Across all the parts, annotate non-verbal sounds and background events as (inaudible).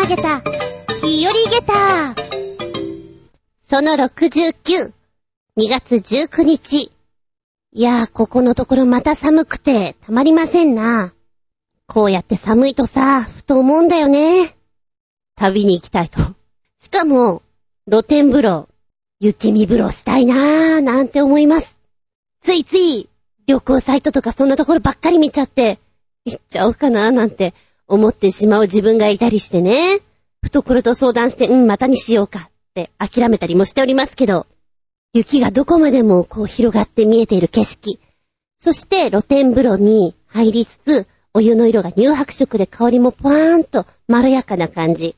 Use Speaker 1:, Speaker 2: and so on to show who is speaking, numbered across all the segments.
Speaker 1: 投げた、日和げた。その69、2月19日。いやー、ここのところまた寒くて、たまりませんな。こうやって寒いとさ、ふと思うんだよね。旅に行きたいと。しかも、露天風呂、雪見風呂したいなー、なんて思います。ついつい、旅行サイトとかそんなところばっかり見ちゃって、行っちゃおうかなーなんて思ってしまう自分がいたりしてね。懐と相談して、うん、またにしようかって諦めたりもしておりますけど、雪がどこまでもこう広がって見えている景色。そして露天風呂に入りつつ、お湯の色が乳白色で香りもぽわーんとまろやかな感じ。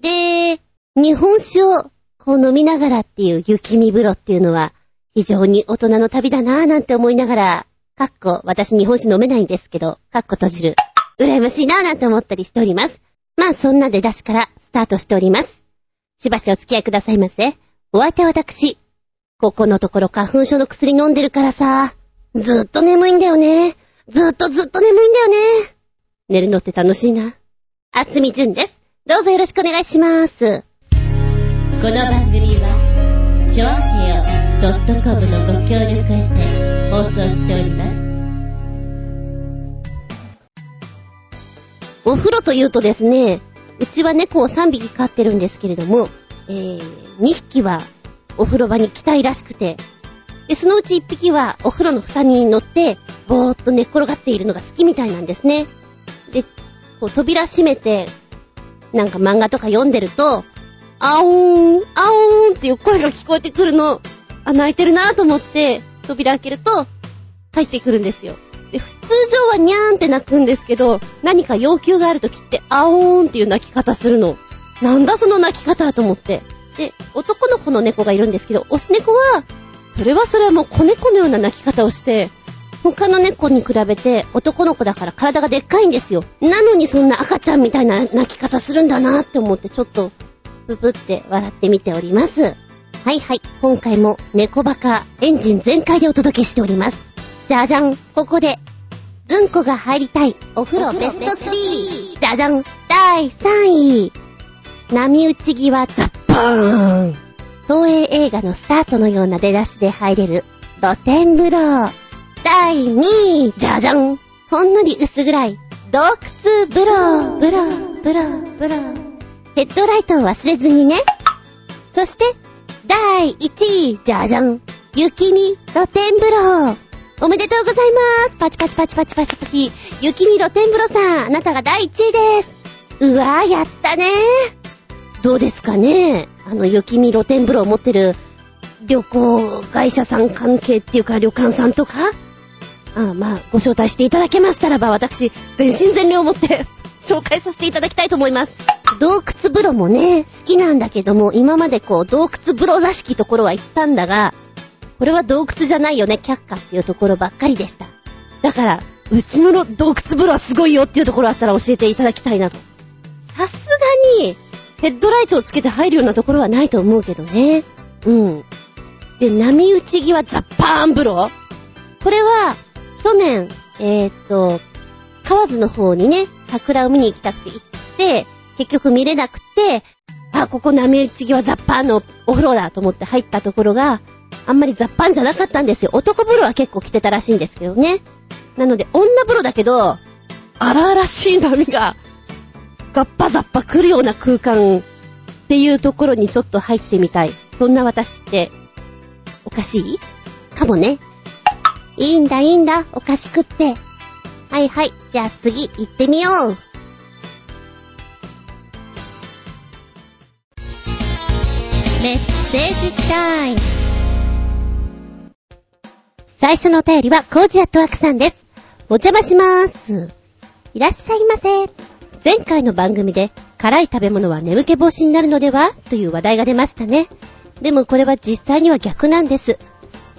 Speaker 1: で、日本酒をこう飲みながらっていう雪見風呂っていうのは非常に大人の旅だなぁなんて思いながら、かっこ私日本酒飲めないんですけど、かっこ閉じる。羨ましいなぁなんて思ったりしております。まあそんな出だしからスタートしております。しばしお付き合いくださいませ。お相手は私、ここのところ花粉症の薬飲んでるからさ、ずっと眠いんだよね。ずっとずっと眠いんだよね。寝るのって楽しいな。あつみじゅんです。どうぞよろしくお願いします。この番組は、ちょあへよ .com のご協力へて放送しております。お風呂というとですね、うちは猫を3匹飼ってるんですけれども、えー、2匹はお風呂場に来たいらしくて、で、そのうち一匹はお風呂の蓋に乗って、ぼーっと寝っ転がっているのが好きみたいなんですね。で、こう扉閉めて、なんか漫画とか読んでると、あおーん、あおーんっていう声が聞こえてくるの、あ、泣いてるなと思って、扉開けると、入ってくるんですよ。で、普通常はニャーンって泣くんですけど、何か要求があるときって、あおーんっていう泣き方するの。なんだその泣き方と思って。で、男の子の猫がいるんですけど、オス猫は、それはそれはもう子猫のような泣き方をして、他の猫に比べて男の子だから体がでっかいんですよ。なのにそんな赤ちゃんみたいな泣き方するんだなって思ってちょっと、ブブって笑ってみております。はいはい、今回も猫バカエンジン全開でお届けしております。じゃじゃん、ここで、ズンコが入りたいお風呂ベスト 3! じゃじゃん、第3位。波打ち際ザッーン東映映画のスタートのような出だしで入れる露天風呂。第2位、じゃじゃんほんのり薄暗い洞窟風呂。風呂、風呂、風呂。ヘッドライトを忘れずにね。そして、第1位、じゃじゃん雪見露天風呂。おめでとうございます。パチパチパチパチパチパチ。雪見露天風呂さん、あなたが第1位です。うわぁ、やったね。どうですかねあの、雪見露天風呂を持ってる旅行会社さん関係っていうか旅館さんとかあまあ、ご招待していただけましたらば、私、全身全霊を持って (laughs) 紹介させていただきたいと思います。洞窟風呂もね、好きなんだけども、今までこう、洞窟風呂らしきところは行ったんだが、これは洞窟じゃないよね、却下っていうところばっかりでした。だから、うちの洞窟風呂はすごいよっていうところあったら教えていただきたいなと。さすがに、ヘッドライトをつけて入るようなところはないと思うけどね。うん。で、波打ち際ザッパーン風呂これは、去年、えー、っと、河津の方にね、桜を見に行きたくて行って、結局見れなくて、あ、ここ波打ち際ザッパーンのお風呂だと思って入ったところが、あんまりザッパンじゃなかったんですよ。男風呂は結構来てたらしいんですけどね。なので、女風呂だけど、荒々しい波がザッパザッパ来るような空間っていうところにちょっと入ってみたい。そんな私って、おかしい？かもね。いいんだいいんだ、おかしくって。はいはい、じゃあ次行ってみよう。メッセージタイム。最初のお便りは、コージアットワークさんです。お邪魔しまーす。いらっしゃいませ。前回の番組で辛い食べ物は眠気防止になるのでは？という話題が出ましたね。でもこれは実際には逆なんです。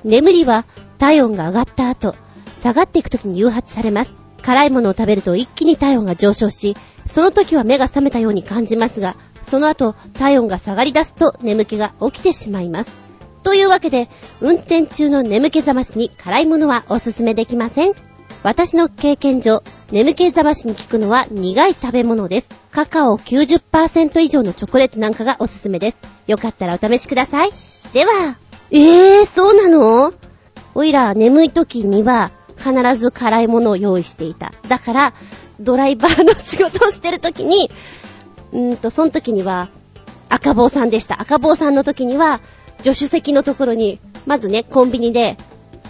Speaker 1: 眠りは体温が上がった後、下がっていく時に誘発されます。辛いものを食べると一気に体温が上昇し、その時は目が覚めたように感じますが、その後体温が下がり出すと眠気が起きてしまいます。というわけで、運転中の眠気覚ましに辛いものはおすすめできません。私の経験上、眠気覚ましに効くのは苦い食べ物です。カカオ90%以上のチョコレートなんかがおすすめです。よかったらお試しください。では、えー、そうなの？おいら眠い時には必ず辛いものを用意していた。だから、ドライバーの仕事をしてる時に、うーんと、その時には赤坊さんでした。赤坊さんの時には、助手席のところに、まずね、コンビニで、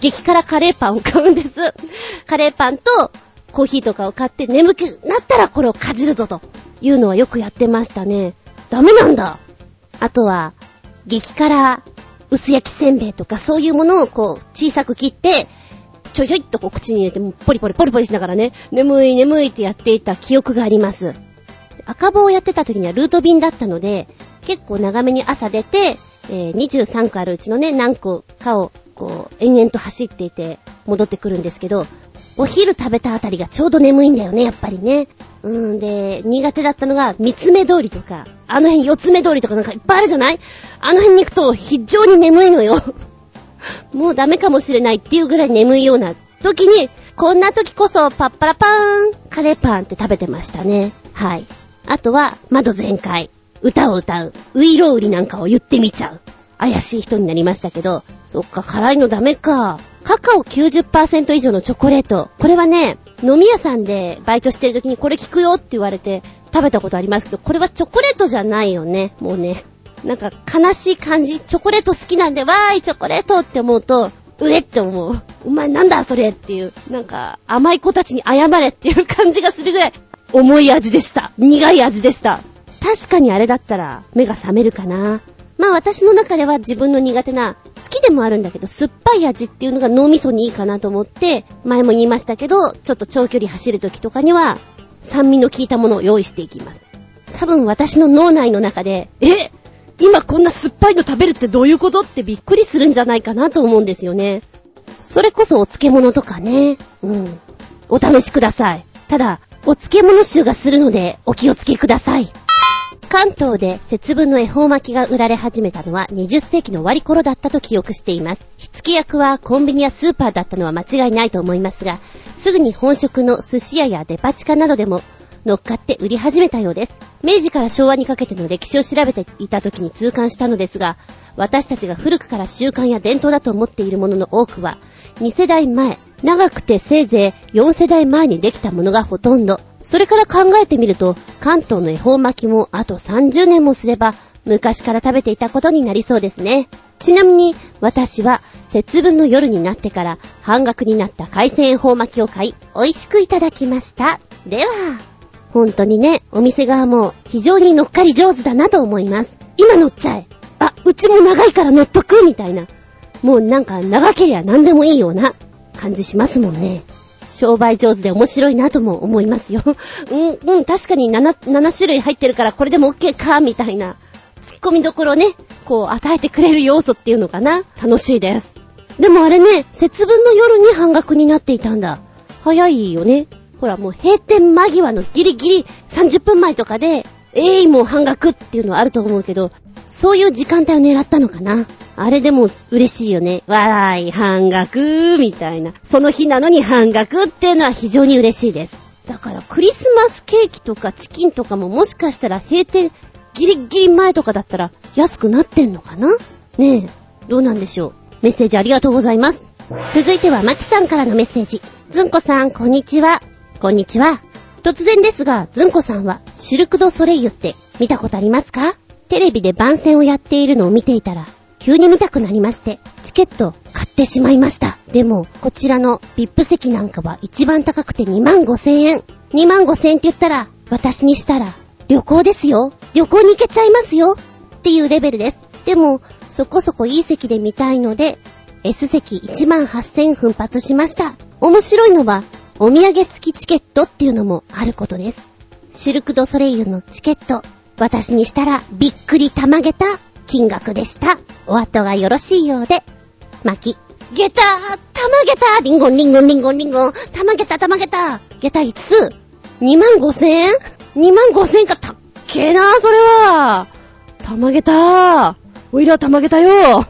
Speaker 1: 激辛カレーパンを買うんです。(laughs) カレーパンと、コーヒーとかを買って眠くなったらこれをかじるぞというのはよくやってましたね。ダメなんだあとは、激辛薄焼きせんべいとかそういうものをこう小さく切って、ちょいちょいっとこう口に入れて、もポリポリポリポリしながらね、眠い眠いってやっていた記憶があります。赤棒をやってた時にはルート便だったので、結構長めに朝出て、えー、23個あるうちのね、何個かを、こう、延々と走っていて、戻ってくるんですけど、お昼食べたあたりがちょうど眠いんだよね、やっぱりね。うんで、苦手だったのが、三つ目通りとか、あの辺四つ目通りとかなんかいっぱいあるじゃない？あの辺に行くと非常に眠いのよ。(laughs) もうダメかもしれないっていうぐらい眠いような時に、こんな時こそパッパラパーン、カレーパンって食べてましたね。はい。あとは、窓全開。歌を歌う。ウイロウリなんかを言ってみちゃう。怪しい人になりましたけど、そっか、辛いのダメか。カカオ90%以上のチョコレート。これはね、飲み屋さんでバイトしてる時にこれ効くよって言われて食べたことありますけど、これはチョコレートじゃないよね。もうね。なんか悲しい感じ。チョコレート好きなんで、わーい、チョコレートって思うと、うえって思う。お前なんだそれっていう。なんか、甘い子たちに謝れっていう感じがするぐらい、重い味でした。苦い味でした。確かにあれだったら目が覚めるかな。まあ私の中では自分の苦手な、好きでもあるんだけど、酸っぱい味っていうのが脳みそにいいかなと思って、前も言いましたけど、ちょっと長距離走る時とかには、酸味の効いたものを用意していきます。多分私の脳内の中で、え？今こんな酸っぱいの食べるってどういうこと？ってびっくりするんじゃないかなと思うんですよね。それこそお漬物とかね。うん。お試しください。ただ、お漬物臭がするのでお気をつけください。関東で節分の恵方巻きが売られ始めたのは20世紀の終わり頃だったと記憶しています。火付け役はコンビニやスーパーだったのは間違いないと思いますが、すぐに本職の寿司屋やデパ地下などでも乗っかって売り始めたようです。明治から昭和にかけての歴史を調べていた時に痛感したのですが、私たちが古くから習慣や伝統だと思っているものの多くは、2世代前、長くてせいぜい4世代前にできたものがほとんど。それから考えてみると、関東の恵方巻きもあと30年もすれば、昔から食べていたことになりそうですね。ちなみに、私は、節分の夜になってから、半額になった海鮮恵方巻きを買い、美味しくいただきました。では、本当にね、お店側も非常に乗っかり上手だなと思います。今乗っちゃえ。あ、うちも長いから乗っとくみたいな。もうなんか長けりゃ何でもいいような感じしますもんね。商売上手で面白いなとも思いますよ。(laughs) うん、うん、確かに 7, 7種類入ってるからこれでも OK か、みたいな。突っ込みどころね、こう与えてくれる要素っていうのかな。楽しいです。でもあれね、節分の夜に半額になっていたんだ。早いよね。ほらもう閉店間際のギリギリ30分前とかで、えい、もう半額っていうのはあると思うけど、そういう時間帯を狙ったのかな。あれでも嬉しいよね。わーい、半額みたいな。その日なのに半額っていうのは非常に嬉しいです。だからクリスマスケーキとかチキンとかももしかしたら閉店ギリギリ前とかだったら安くなってんのかな？ねえ、どうなんでしょう。メッセージありがとうございます。続いてはマキさんからのメッセージ。ずんこさん、こんにちは。こんにちは。突然ですが、ずんこさんはシルクドソレイユって見たことありますか？テレビで番宣をやっているのを見ていたら、急に見たくなりまして、チケット買ってしまいました。でも、こちらの VIP 席なんかは一番高くて2万5千円。2万5千円って言ったら、私にしたら、旅行ですよ。旅行に行けちゃいますよ。っていうレベルです。でも、そこそこいい席で見たいので、S 席1万8千奮発しました。面白いのは、お土産付きチケットっていうのもあることです。シルクドソレイユのチケット、私にしたらびっくりたまげた金額でした。お後がよろしいようで。巻き。ゲタたまげたリンゴンリンゴンリンゴンリンゴンたまげたたまげたゲタ5つ !2 万5千円 ?2 万5千円かたっけーな、それは。たまげた。おいらたまげたよ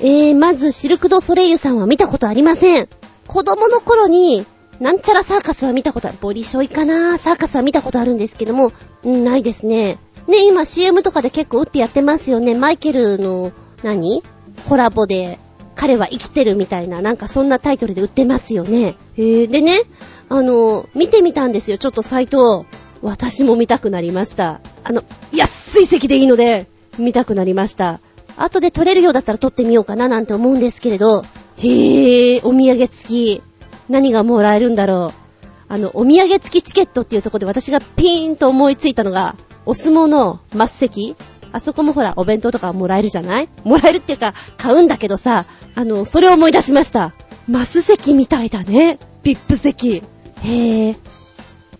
Speaker 1: えー、まずシルクドソレイユさんは見たことありません。子供の頃になんちゃらサーカスは見たことある。ボリショイかなサーカスは見たことあるんですけども、うん、ないですね。ね、今 CM とかで結構打ってやってますよね。マイケルの、何？コラボで、彼は生きてるみたいな、なんかそんなタイトルで売ってますよね。へー、でね、あの、見てみたんですよ、ちょっとサイト。私も見たくなりました。あの、安い席でいいので、見たくなりました。後で撮れるようだったら撮ってみようかななんて思うんですけれど、へえ、お土産付き。何がもらえるんだろう。あの、お土産付きチケットっていうところで私がピーンと思いついたのが、お相撲の末席あそこもほら、お弁当とかもらえるじゃない？もらえるっていうか、買うんだけどさ、あの、それを思い出しました。マス席みたいだね。ビップ席。へえ。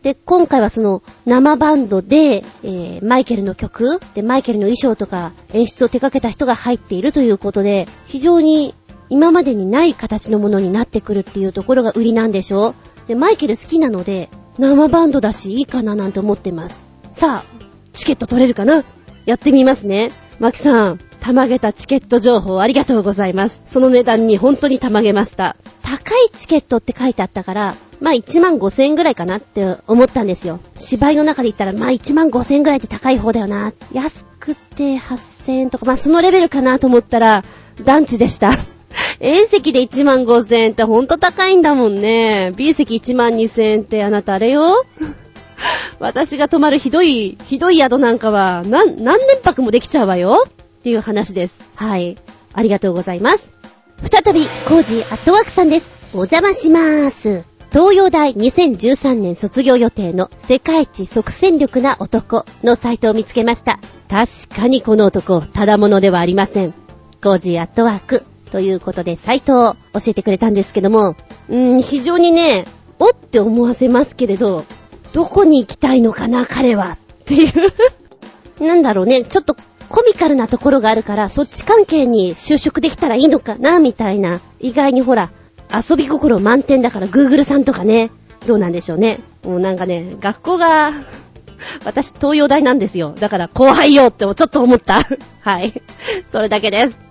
Speaker 1: で、今回はその生バンドで、えー、マイケルの曲、で、マイケルの衣装とか演出を手掛けた人が入っているということで、非常に今までにない形のものになってくるっていうところが売りなんでしょで、マイケル好きなので、生バンドだしいいかななんて思ってます。さあ、チケット取れるかな？やってみますね。マキさん、たまげたチケット情報ありがとうございます。その値段に本当にたまげました。高いチケットって書いてあったから、まあ1万5千円ぐらいかなって思ったんですよ。芝居の中で言ったら、まあ1万5千円ぐらいって高い方だよな。安くて8千円とか、まあそのレベルかなと思ったら、団地でした。(laughs) A 席で1万5千円ってほんと高いんだもんね。B 席1万2千円ってあなたあれよ (laughs) 私が泊まるひどい、ひどい宿なんかは、何、何年泊もできちゃうわよっていう話です。はい。ありがとうございます。再び、コージーアットワークさんです。お邪魔しまーす。東洋大2013年卒業予定の世界一即戦力な男のサイトを見つけました。確かにこの男、ただものではありません。コージーアットワークということでサイトを教えてくれたんですけども、うん、非常にね、おって思わせますけれど、どこに行きたいのかな、彼は。っていう (laughs) なんだろうね、ちょっとコミカルなところがあるから、そっち関係に就職できたらいいのかな、みたいな。意外にほら、遊び心満点だから、Google さんとかね、どうなんでしょうね。もうなんかね、学校が、私、東洋大なんですよ。だから、後輩よってちょっと思った。(laughs) はい。それだけです。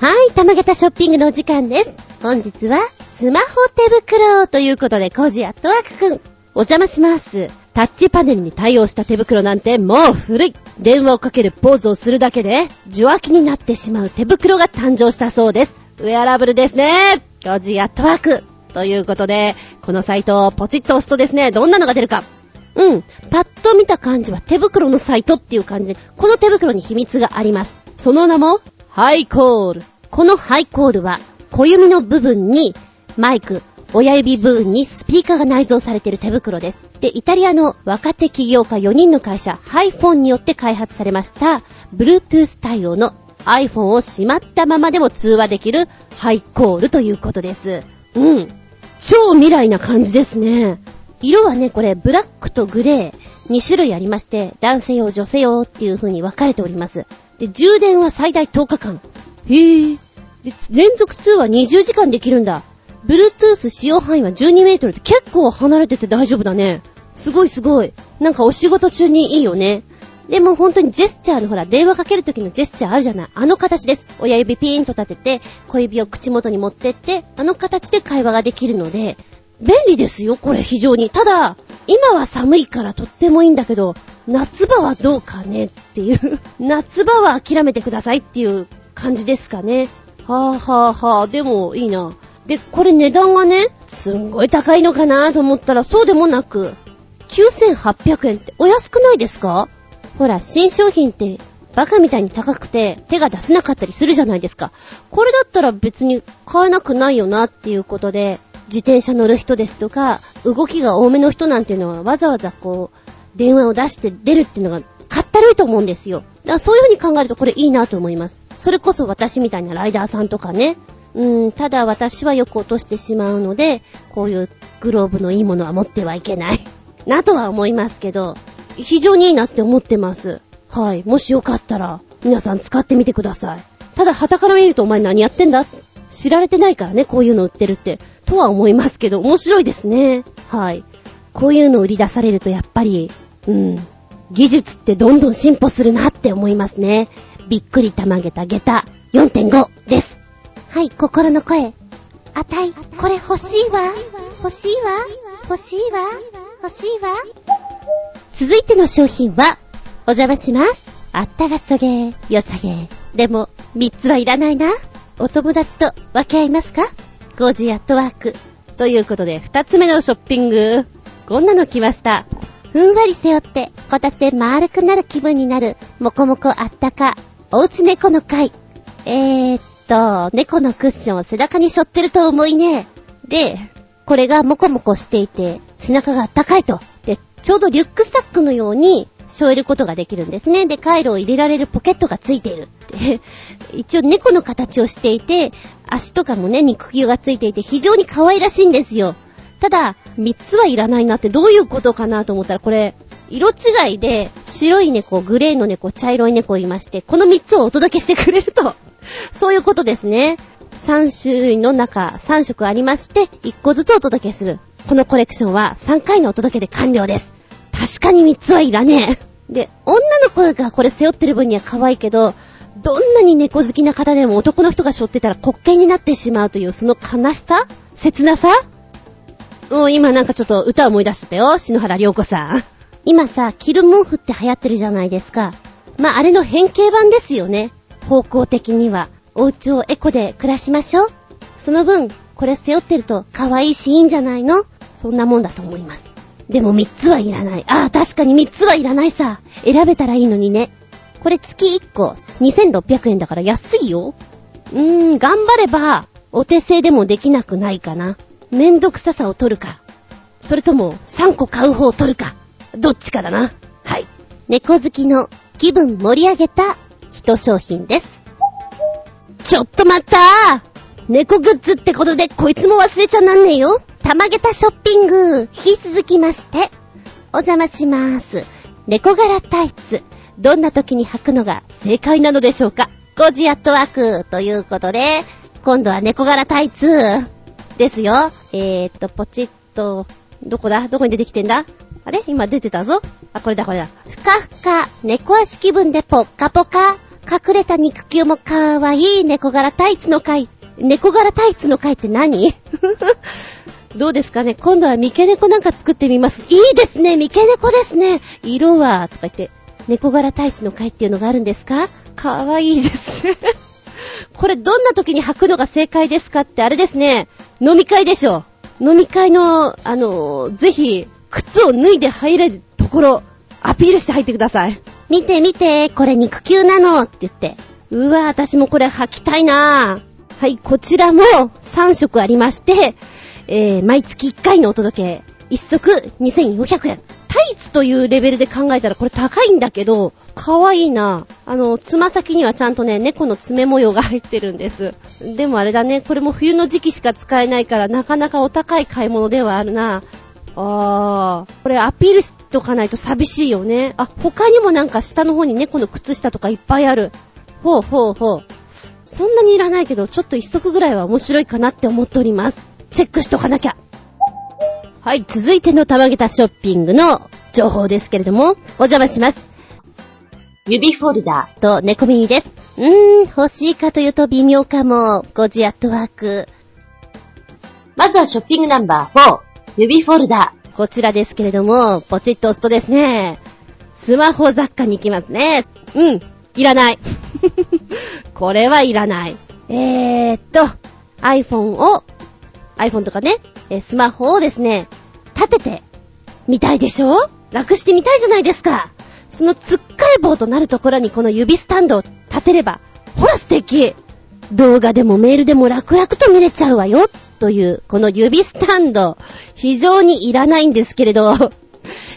Speaker 1: はい、玉型ショッピングのお時間です。本日は、スマホ手袋ということで、コージアットワークくん。お邪魔します。タッチパネルに対応した手袋なんてもう古い。電話をかけるポーズをするだけで、受話器になってしまう手袋が誕生したそうです。ウェアラブルですね。ゴジアットワーク。ということで、このサイトをポチッと押すとですね、どんなのが出るか。うん。パッと見た感じは手袋のサイトっていう感じで、この手袋に秘密があります。その名も、ハイコール。このハイコールは、小指の部分にマイク、親指部分にスピーカーが内蔵されている手袋です。で、イタリアの若手起業家4人の会社、ハイフォンによって開発されました、Bluetooth 対応の iPhone をしまったままでも通話できるハイコールということです。うん。超未来な感じですね。色はね、これ、ブラックとグレー、2種類ありまして、男性用、女性用っていう風に分かれております。で、充電は最大10日間。へぇ。で、連続通話20時間できるんだ。Bluetooth 使用範囲は12メートルって結構離れてて大丈夫だね。すごいすごい。なんかお仕事中にいいよね。でも本当にジェスチャーのほら、電話かけるときのジェスチャーあるじゃない。あの形です。親指ピーンと立てて、小指を口元に持ってって、あの形で会話ができるので、便利ですよ、これ非常に。ただ、今は寒いからとってもいいんだけど、夏場はどうかねっていう (laughs) 夏場は諦めてくださいっていう感じですかね。はぁ、はぁはぁ、でもいいな。で、これ値段がね、すんごい高いのかなと思ったらそうでもなく、9800円ってお安くないですか？ほら、新商品ってバカみたいに高くて手が出せなかったりするじゃないですか。これだったら別に買えなくないよなっていうことで、自転車乗る人ですとか、動きが多めの人なんていうのはわざわざこう、電話を出して出るっていうのがかったるいと思うんですよ。だからそういう風に考えるとこれいいなと思います。それこそ私みたいなライダーさんとかね、うん、ただ私はよく落としてしまうので、こういうグローブのいいものは持ってはいけない。(laughs) なとは思いますけど、非常にいいなって思ってます。はい。もしよかったら、皆さん使ってみてください。ただ、旗から見るとお前何やってんだ？知られてないからね、こういうの売ってるって。とは思いますけど、面白いですね。はい。こういうの売り出されるとやっぱり、うん、技術ってどんどん進歩するなって思いますね。びっくりたまげた下駄4.5です。はい、心の声。あたい、これ欲しいわ。欲しいわ。欲しいわ。欲しいわ。続いての商品は、お邪魔します。あったがそげー、よさげー。でも、三つはいらないな。お友達と分け合いますか ?5 時アットワーク。ということで、二つ目のショッピング。こんなの来ました。ふんわり背負って、こたって丸くなる気分になる、もこもこあったか、おうち猫の会。えーっと、猫のクッションを背中に背負ってると思いね。で、これがもこもこしていて、背中があったかいと。で、ちょうどリュックサックのように、背負えることができるんですね。で、回路を入れられるポケットがついている。(laughs) 一応猫の形をしていて、足とかもね、肉球がついていて、非常に可愛らしいんですよ。ただ、三つはいらないなってどういうことかなと思ったら、これ、色違いで、白い猫、グレーの猫、茶色い猫いまして、この三つをお届けしてくれると、(laughs) そういうことですね。3種類の中、3色ありまして、1個ずつお届けする。このコレクションは3回のお届けで完了です。確かに3つはいらねえ。で、女の子がこれ背負ってる分には可愛いけど、どんなに猫好きな方でも男の人が背負ってたら滑稽になってしまうというその悲しさ切なさもう今なんかちょっと歌思い出しちゃったよ。篠原涼子さん。今さ、キルモンフって流行ってるじゃないですか。まあ、あれの変形版ですよね。方向的には。お家をエコで暮らしましょう。その分、これ背負ってると可愛いしいいんじゃないのそんなもんだと思います。でも3つはいらない。ああ、確かに3つはいらないさ。選べたらいいのにね。これ月1個2600円だから安いよ。うーん、頑張れば、お手製でもできなくないかな。めんどくささを取るか。それとも3個買う方を取るか。どっちかだな。はい。猫好きの気分盛り上げた一商品です。ちょっと待ったー猫グッズってことでこいつも忘れちゃなんねえよ。たまげたショッピング、引き続きまして、お邪魔しまーす。猫柄タイツ、どんな時に履くのが正解なのでしょうかゴジアットワークということで、今度は猫柄タイツですよ。えーっと、ポチッと、どこだ？どこに出てきてんだ？あれ？今出てたぞ。あ、これだこれだ。ふかふか、猫足気分でポッカポカ。隠れた肉球もかわい。い猫柄タイツの回。猫柄タイツの回って何？(laughs) どうですかね？今度は三毛猫なんか作ってみます。いいですね。三毛猫ですね。色は、とか言って、猫柄タイツの回っていうのがあるんですか？かわいいです。ねこれどんな時に履くのが正解ですかってあれですね。飲み会でしょ。飲み会の、あの、ぜひ、靴を脱いで入れるところ、アピールして入ってください。見て見て、これ肉球なのって言って。うわ、私もこれ履きたいなはい、こちらも3色ありまして、えー、毎月1回のお届け、1足2400円。タイツというレベルで考えたらこれ高いんだけど、かわいいな。あの、つま先にはちゃんとね、猫の爪模様が入ってるんです。でもあれだね、これも冬の時期しか使えないからなかなかお高い買い物ではあるな。あー、これアピールしとかないと寂しいよね。あ、他にもなんか下の方に猫の靴下とかいっぱいある。ほうほうほう。そんなにいらないけど、ちょっと一足ぐらいは面白いかなって思っております。チェックしとかなきゃ。はい、続いての玉桁ショッピングの情報ですけれども、お邪魔します。指フォルダーと猫耳です。うーん、欲しいかというと微妙かも。ゴジアットワーク。まずはショッピングナンバー4。指フォルダ。こちらですけれども、ポチッと押すとですね、スマホ雑貨に行きますね。うん、いらない。(laughs) これはいらない。えーっと、iPhone を、iPhone とかね、スマホをですね、立ててみたいでしょ？楽してみたいじゃないですか。そのつっかえ棒となるところにこの指スタンドを立てれば、ほら素敵。動画でもメールでも楽々と見れちゃうわよ。という、この指スタンド、非常にいらないんですけれど、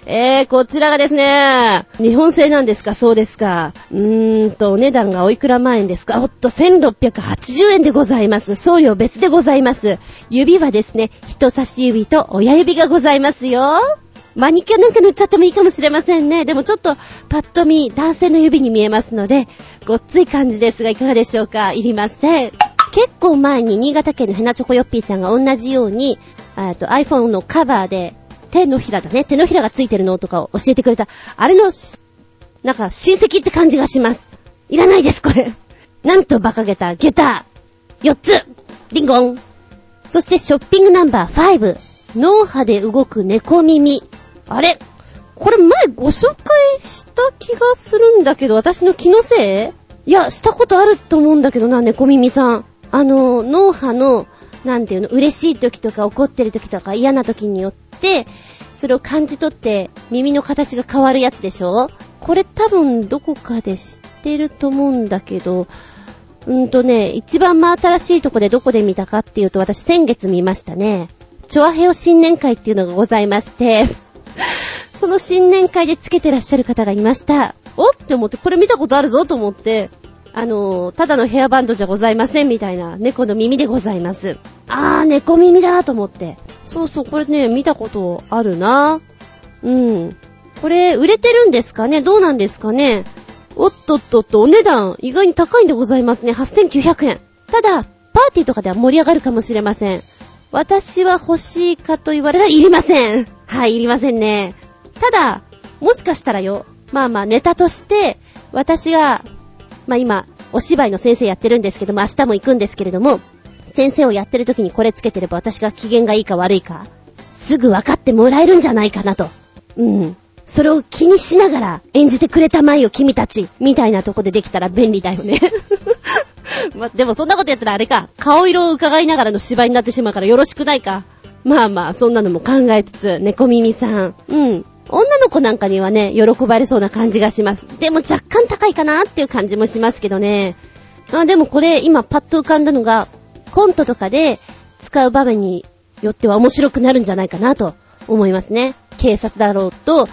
Speaker 1: えー、こちらがですね、日本製なんですか？そうですか。うーんと、お値段がおいくら万円ですか？おっと、1680円でございます。送料別でございます。指はですね、人差し指と親指がございますよ。マニキュアなんか塗っちゃってもいいかもしれませんね。でもちょっと、パッと見、男性の指に見えますので、ごっつい感じですが、いかがでしょうか？いりません。結構前に新潟県のヘナチョコヨッピーさんが同じように、と iPhone のカバーで手のひらだね、手のひらがついてるのとかを教えてくれた。あれの、なんか親戚って感じがします。いらないです、これ。なんと馬鹿げた、下駄。4つ。リンゴン。そしてショッピングナンバー5。脳波で動く猫耳。あれ？これ前ご紹介した気がするんだけど、私の気のせい？いや、したことあると思うんだけどな、猫耳さん。あの、脳波の、なんていうの、嬉しい時とか怒ってる時とか嫌な時によって、それを感じ取って耳の形が変わるやつでしょ？これ多分どこかで知ってると思うんだけど、うんとね、一番真新しいとこでどこで見たかっていうと私先月見ましたね。チョアヘオ新年会っていうのがございまして (laughs) その新年会でつけてらっしゃる方がいました。おって思って、これ見たことあるぞと思って、あの、ただのヘアバンドじゃございませんみたいな猫の耳でございます。あー、猫耳だと思って。そうそう、これね、見たことあるな。うん。これ、売れてるんですかね？どうなんですかね？おっとっとっと、お値段、意外に高いんでございますね。8900円。ただ、パーティーとかでは盛り上がるかもしれません。私は欲しいかと言われたらいりません。(laughs) はい、いりませんね。ただ、もしかしたらよ、まあまあネタとして、私が、まあ今、お芝居の先生やってるんですけども、明日も行くんですけれども、先生をやってる時にこれつけてれば私が機嫌がいいか悪いか、すぐ分かってもらえるんじゃないかなと。うん。それを気にしながら演じてくれたまえよ君たち、みたいなとこでできたら便利だよね (laughs) ま、でもそんなことやったらあれか、顔色を伺いながらの芝居になってしまうからよろしくないか。まあまあ、そんなのも考えつつ、猫耳さん。うん。女の子なんかにはね、喜ばれそうな感じがします。でも若干高いかなっていう感じもしますけどね。あ、でもこれ、今パッと浮かんだのが、コントとかで使う場面によっては面白くなるんじゃないかなと思いますね。警察だろうと、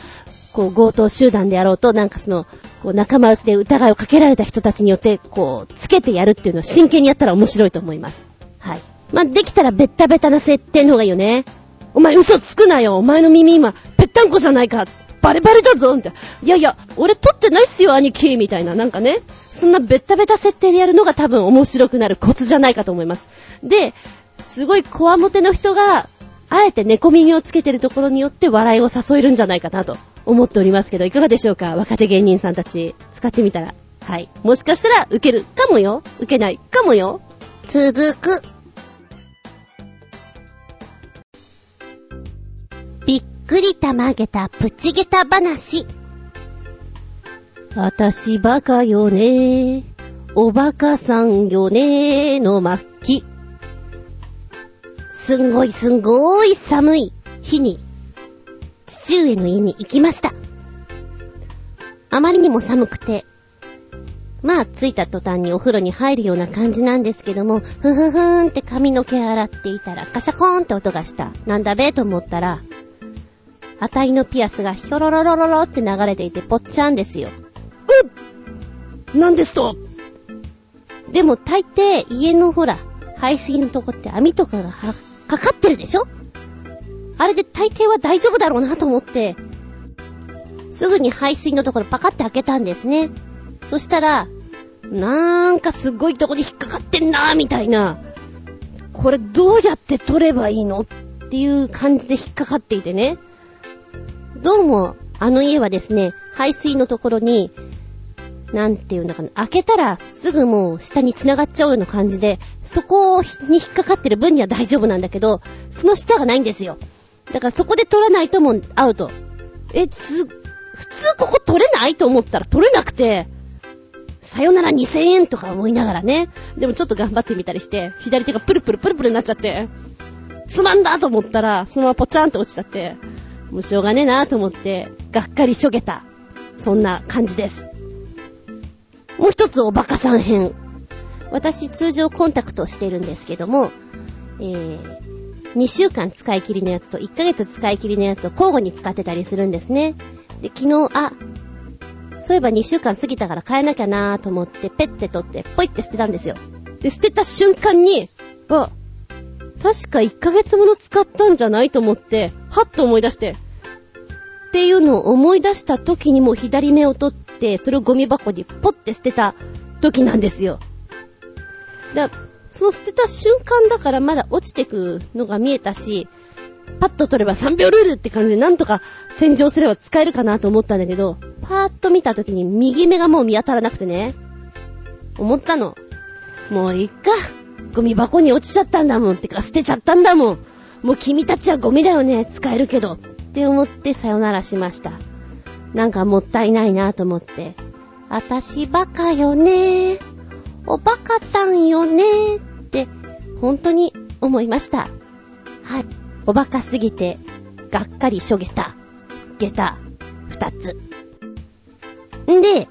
Speaker 1: こう強盗集団であろうと、なんかその、こう仲間内で疑いをかけられた人たちによって、こう、つけてやるっていうのは真剣にやったら面白いと思います。はい。まあ、できたらベッタベタな設定の方がいいよね。お前嘘つくなよお前の耳今、ぺったんこじゃないかバレバレだぞみたいな。いやいや、俺撮ってないっすよ、兄貴みたいな。なんかね。そんなベッタベタ設定でやるのが多分面白くなるコツじゃないかと思います。で、すごいコアモテの人が、あえて猫耳をつけてるところによって笑いを誘えるんじゃないかなと思っておりますけど、いかがでしょうか？若手芸人さんたち、使ってみたら。はい。もしかしたら受けるかもよ。受けないかもよ。続く。くりたまげたプチゲタ話。私バカよねおバカさんよねの末期。すんごいすんごい寒い日に、父上の家に行きました。あまりにも寒くて、まあ、着いた途端にお風呂に入るような感じなんですけども、ふふふーんって髪の毛洗っていたら、カシャコーンって音がした。なんだべと思ったら、あたいのピアスがひょろろろろろって流れていて、ぽっちゃんですよ。うっなんですとでも大抵家のほら、排水のとこって網とかがかかってるでしょ？あれで大抵は大丈夫だろうなと思って、すぐに排水のところパカって開けたんですね。そしたら、なんかすごいとこに引っかかってんなーみたいな。これどうやって取ればいいの？っていう感じで引っかかっていてね。どうも、あの家はですね、排水のところに、なんていうんだかな、開けたらすぐもう下に繋がっちゃうような感じで、そこに引っかかってる分には大丈夫なんだけど、その下がないんですよ。だからそこで取らないともうアウト。え、つ、普通ここ取れないと思ったら取れなくて、さよなら2000円とか思いながらね。でもちょっと頑張ってみたりして、左手がプルプルプルプルになっちゃって、つまんだと思ったら、そのままポチャンと落ちちゃって、もうしょうがねえなと思って、がっかりしょげた。そんな感じです。もう一つおバカさん編。私通常コンタクトしてるんですけども、えー、2週間使い切りのやつと1ヶ月使い切りのやつを交互に使ってたりするんですね。で、昨日、あ、そういえば2週間過ぎたから変えなきゃなーと思って、ペッて取って、ポイって捨てたんですよ。で、捨てた瞬間に、あ、確か1ヶ月もの使ったんじゃないと思って、はっと思い出して、っていうのを思い出した時にも左目を取って、それをゴミ箱にポッて捨てた時なんですよ。だ、その捨てた瞬間だからまだ落ちてくのが見えたし、パッと取れば3秒ルールって感じでなんとか洗浄すれば使えるかなと思ったんだけど、パーッと見た時に右目がもう見当たらなくてね。思ったの。もういっか。ゴミ箱に落ちちゃったんだもん。ってか捨てちゃったんだもん。もう君たちはゴミだよね。使えるけど。って思ってさよならしました。なんかもったいないなと思って。あたしバカよねおバカたんよねって、本当に思いました。はい。おバカすぎて、がっかりしょげた。下駄、二つ。んで、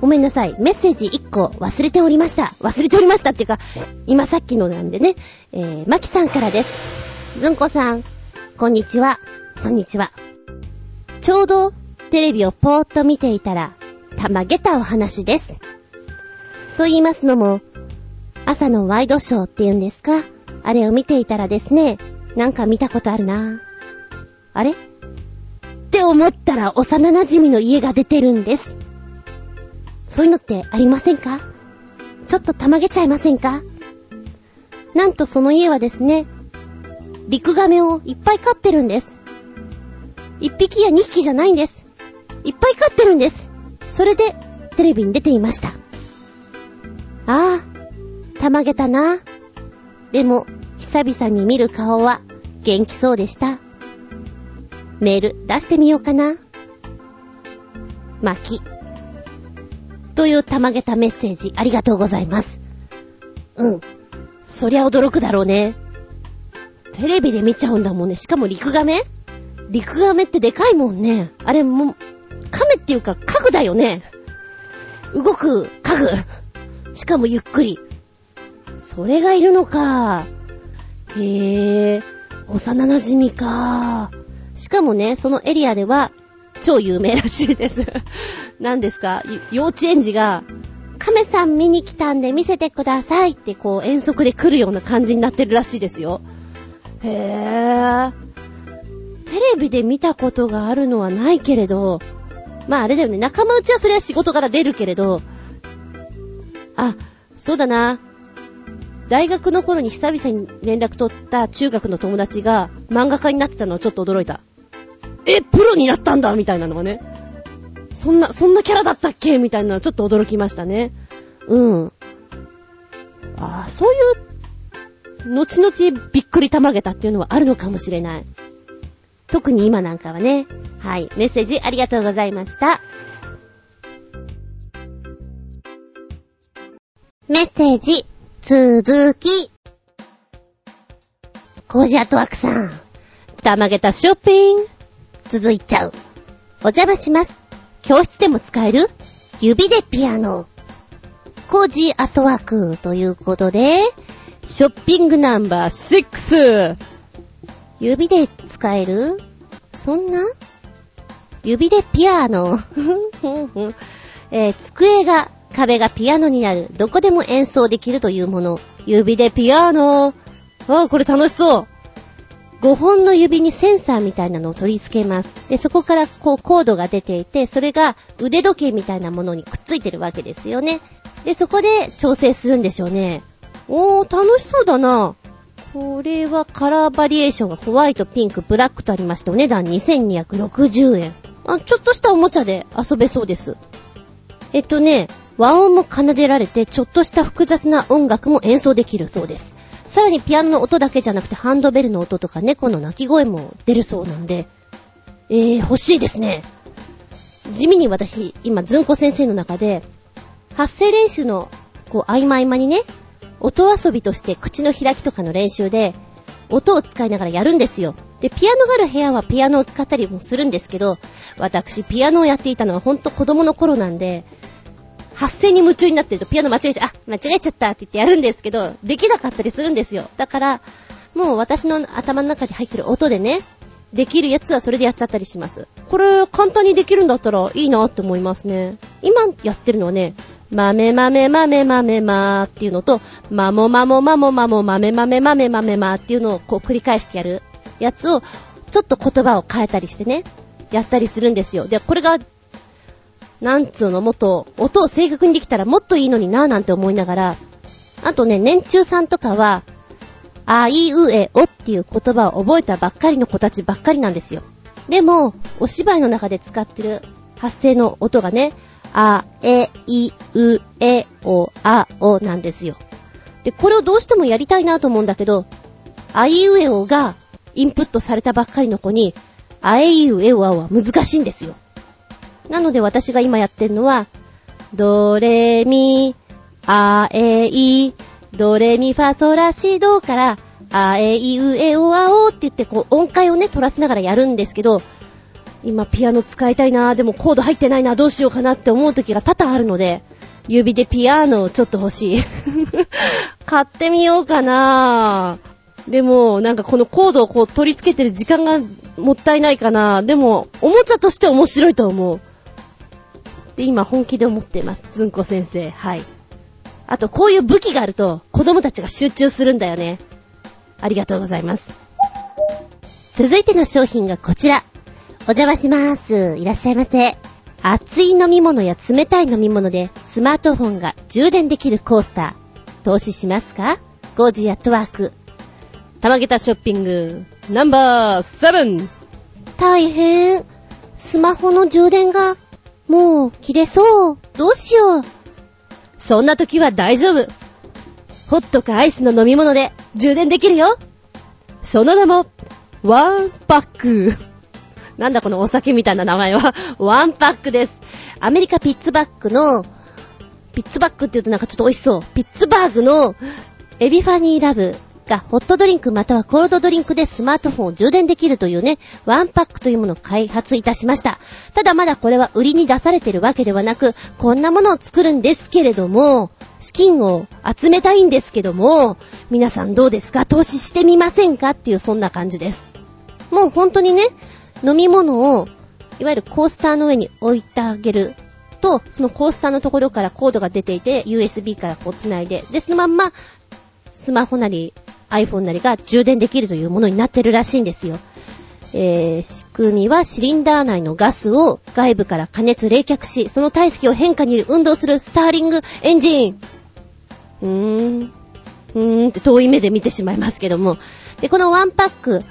Speaker 1: ごめんなさい。メッセージ1個忘れておりました。忘れておりましたっていうか、今さっきのなんでね。えー、マキさんからです。ずんこさん、こんにちは。こんにちは。ちょうどテレビをぽーっと見ていたら、たまげたお話です。と言いますのも、朝のワイドショーって言うんですか？あれを見ていたらですね、なんか見たことあるなあれ？って思ったら幼馴染の家が出てるんです。そういうのってありませんか？ちょっとたまげちゃいませんか？なんとその家はですね、陸亀をいっぱい飼ってるんです。一匹や二匹じゃないんです。いっぱい飼ってるんです。それで、テレビに出ていました。ああ、たまげたな。でも、久々に見る顔は元気そうでした。メール出してみようかな。巻き。というたまげたメッセージありがとうございます。うん。そりゃ驚くだろうね。テレビで見ちゃうんだもんね。しかも陸亀？陸亀ってでかいもんね。あれも、亀っていうか家具だよね。動く家具。しかもゆっくり。それがいるのか。へえ、幼馴染みか。しかもね、そのエリアでは超有名らしいです。(laughs) 何ですか？幼稚園児が、亀さん見に来たんで見せてくださいってこう遠足で来るような感じになってるらしいですよ。へぇ。テレビで見たことがあるのはないけれど、まああれだよね、仲間内はそれは仕事から出るけれど、あ、そうだな。大学の頃に久々に連絡取った中学の友達が漫画家になってたのはちょっと驚いた。え、プロになったんだみたいなのがね。そんな、そんなキャラだったっけ？みたいなのはちょっと驚きましたね。うん。ああ、そういう、後々びっくりたまげたっていうのはあるのかもしれない。特に今なんかはね。はい。メッセージありがとうございました。メッセージ、続き。コージアトワークさん。たまげたショッピング。続いちゃう。お邪魔します。教室でも使える指でピアノ。コージアトワークということで、ショッピングナンバー6。指で使える？そんな？指でピアノ？(laughs) えー、机が、壁がピアノになる。どこでも演奏できるというもの。指でピアノ。ああ、これ楽しそう。5本の指にセンサーみたいなのを取り付けます。で、そこからこうコードが出ていて、それが腕時計みたいなものにくっついてるわけですよね。で、そこで調整するんでしょうね。おー、楽しそうだな。これはカラーバリエーションがホワイト、ピンク、ブラックとありまして、お値段2260円。あ、ちょっとしたおもちゃで遊べそうです。えっとね、和音も奏でられて、ちょっとした複雑な音楽も演奏できるそうです。さらにピアノの音だけじゃなくてハンドベルの音とか猫の鳴き声も出るそうなんで、えー、欲しいですね。地味に私、今、ずんこ先生の中で、発声練習の、こう、合間合間にね、音遊びとして口の開きとかの練習で、音を使いながらやるんですよ。で、ピアノがある部屋はピアノを使ったりもするんですけど、私、ピアノをやっていたのはほんと子供の頃なんで、発声に夢中になってるとピアノ間違えちゃ、あ、間違えちゃったって言ってやるんですけど、できなかったりするんですよ。だから、もう私の頭の中に入ってる音でね、できるやつはそれでやっちゃったりします。これ、簡単にできるんだったらいいなって思いますね。今やってるのはね、まめまめまめまめまーっていうのと、まもまもまもまもまめまめまめまめまーっていうのをこう繰り返してやるやつを、ちょっと言葉を変えたりしてね、やったりするんですよ。で、これがなんつうの、もっと、音を正確にできたらもっといいのになぁなんて思いながら、あとね、年中さんとかは、あいうえおっていう言葉を覚えたばっかりの子たちばっかりなんですよ。でも、お芝居の中で使ってる発声の音がね、あ、え、い、う、え、お、あ、おなんですよ。で、これをどうしてもやりたいなと思うんだけど、あいうえおがインプットされたばっかりの子に、あえいうえおあは難しいんですよ。なので私が今やってるのは、ドレミ、あえい、ドレミファソラシドから、あえいうえおあおって言ってこう音階をね、取らせながらやるんですけど、今ピアノ使いたいなでもコード入ってないなどうしようかなって思う時が多々あるので、指でピアノをちょっと欲しい。(laughs) 買ってみようかなでも、なんかこのコードをこう取り付けてる時間がもったいないかなでも、おもちゃとして面白いと思う。で、今本気で思ってます。ずんこ先生。はい。あと、こういう武器があると、子供たちが集中するんだよね。ありがとうございます。続いての商品がこちら。お邪魔しまーす。いらっしゃいませ。熱い飲み物や冷たい飲み物でスマートフォンが充電できるコースター。投資しますか？ゴージアットワーク。玉桁ショッピング、ナンバーセブン。大変。スマホの充電が、もう、切れそう。どうしよう。そんな時は大丈夫。ホットかアイスの飲み物で充電できるよ。その名も、ワンパック。なんだこのお酒みたいな名前は。(laughs) ワンパックです。アメリカピッツバーグの、ピッツバックって言うとなんかちょっと美味しそう。ピッツバーグのエピファニーラブがホットドリンクまたはコールドドリンクでスマートフォンを充電できるというね、ワンパックというものを開発いたしました。ただまだこれは売りに出されてるわけではなく、こんなものを作るんですけれども、資金を集めたいんですけども、皆さんどうですか？投資してみませんか？っていうそんな感じです。もう本当にね、飲み物を、いわゆるコースターの上に置いてあげると、そのコースターのところからコードが出ていて、USB からこう繋いで、で、そのまんま、スマホなり iPhone なりが充電できるというものになってるらしいんですよ。えー、仕組みはシリンダー内のガスを外部から加熱冷却し、その体積を変化に運動するスターリングエンジン。うーん。うーんって遠い目で見てしまいますけども。で、このワンパック、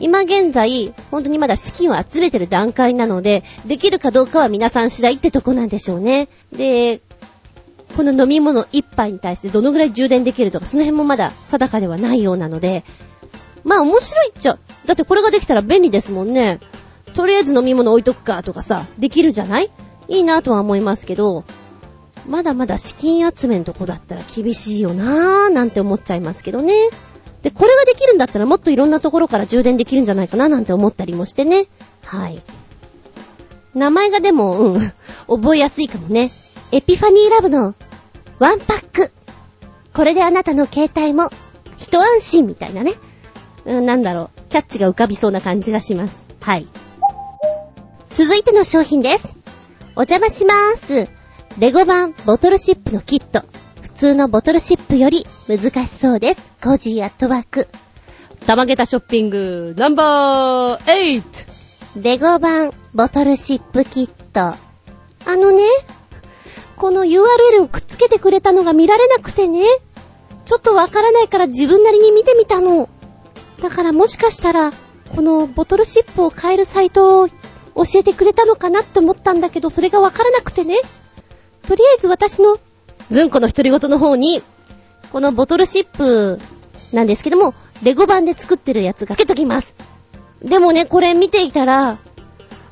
Speaker 1: 今現在、本当にまだ資金を集めてる段階なので、できるかどうかは皆さん次第ってとこなんでしょうね。で、この飲み物一杯に対してどのぐらい充電できるとか、その辺もまだ定かではないようなので、まあ面白いっちゃ。だってこれができたら便利ですもんね。とりあえず飲み物置いとくかとかさ、できるじゃない？いいなとは思いますけど、まだまだ資金集めのとこだったら厳しいよなぁ、なんて思っちゃいますけどね。で、これができるんだったらもっといろんなところから充電できるんじゃないかななんて思ったりもしてね。はい。名前がでも、うん、(laughs) 覚えやすいかもね。エピファニーラブのワンパック。これであなたの携帯も一安心みたいなね。うん、なんだろう。キャッチが浮かびそうな感じがします。はい。続いての商品です。お邪魔しまーす。レゴ版ボトルシップのキット。普通のボトルシップより難しそうです。コージーアットワーク。たまげたショッピングナンバー 8! レゴ版ボトルシップキット。あのね、この URL をくっつけてくれたのが見られなくてね。ちょっとわからないから自分なりに見てみたの。だからもしかしたら、このボトルシップを買えるサイトを教えてくれたのかなって思ったんだけど、それがわからなくてね。とりあえず私の、ズンコの独り言の方に、このボトルシップなんですけども、レゴ版で作ってるやつがけときます。でもね、これ見ていたら、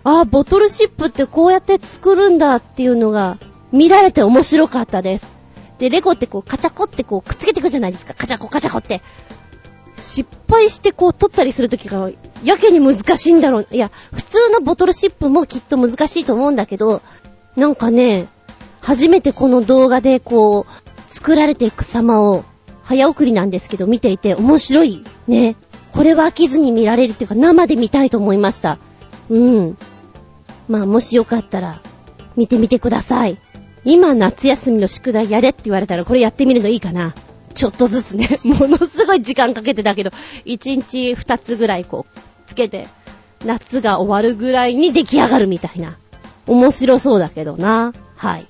Speaker 1: あボトルシップってこうやって作るんだっていうのが見られて面白かったです。で、レゴってこう、カチャコってこう、くっつけていくじゃないですか。カチャコカチャコって。失敗してこう、取ったりするときが、やけに難しいんだろう。いや、普通のボトルシップもきっと難しいと思うんだけど、なんかね、初めてこの動画でこう、作られていく様を、早送りなんですけど、見ていて面白い。ね。これは飽きずに見られるっていうか、生で見たいと思いました。うん。まあ、もしよかったら、見てみてください。今夏休みの宿題やれって言われたらこれやってみるのいいかな。ちょっとずつね、(laughs) ものすごい時間かけてたけど、1日2つぐらいこう、つけて、夏が終わるぐらいに出来上がるみたいな。面白そうだけどな。はい。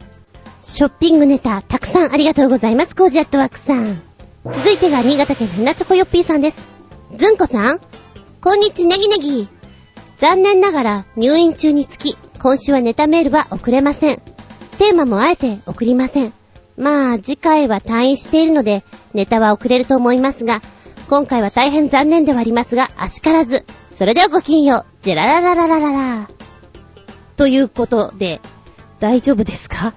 Speaker 1: ショッピングネタ、たくさんありがとうございます、コージアットワークさん。続いてが新潟県のひなチョコヨッピーさんです。ずんこさんこんにちネギネギ。残念ながら入院中につき、今週はネタメールは送れません。テーマもあえて送りません。まあ、次回は退院しているので、ネタは遅れると思いますが、今回は大変残念ではありますが、あしからず。それではごきんよう。ジェラララララララ。ということで、大丈夫ですか？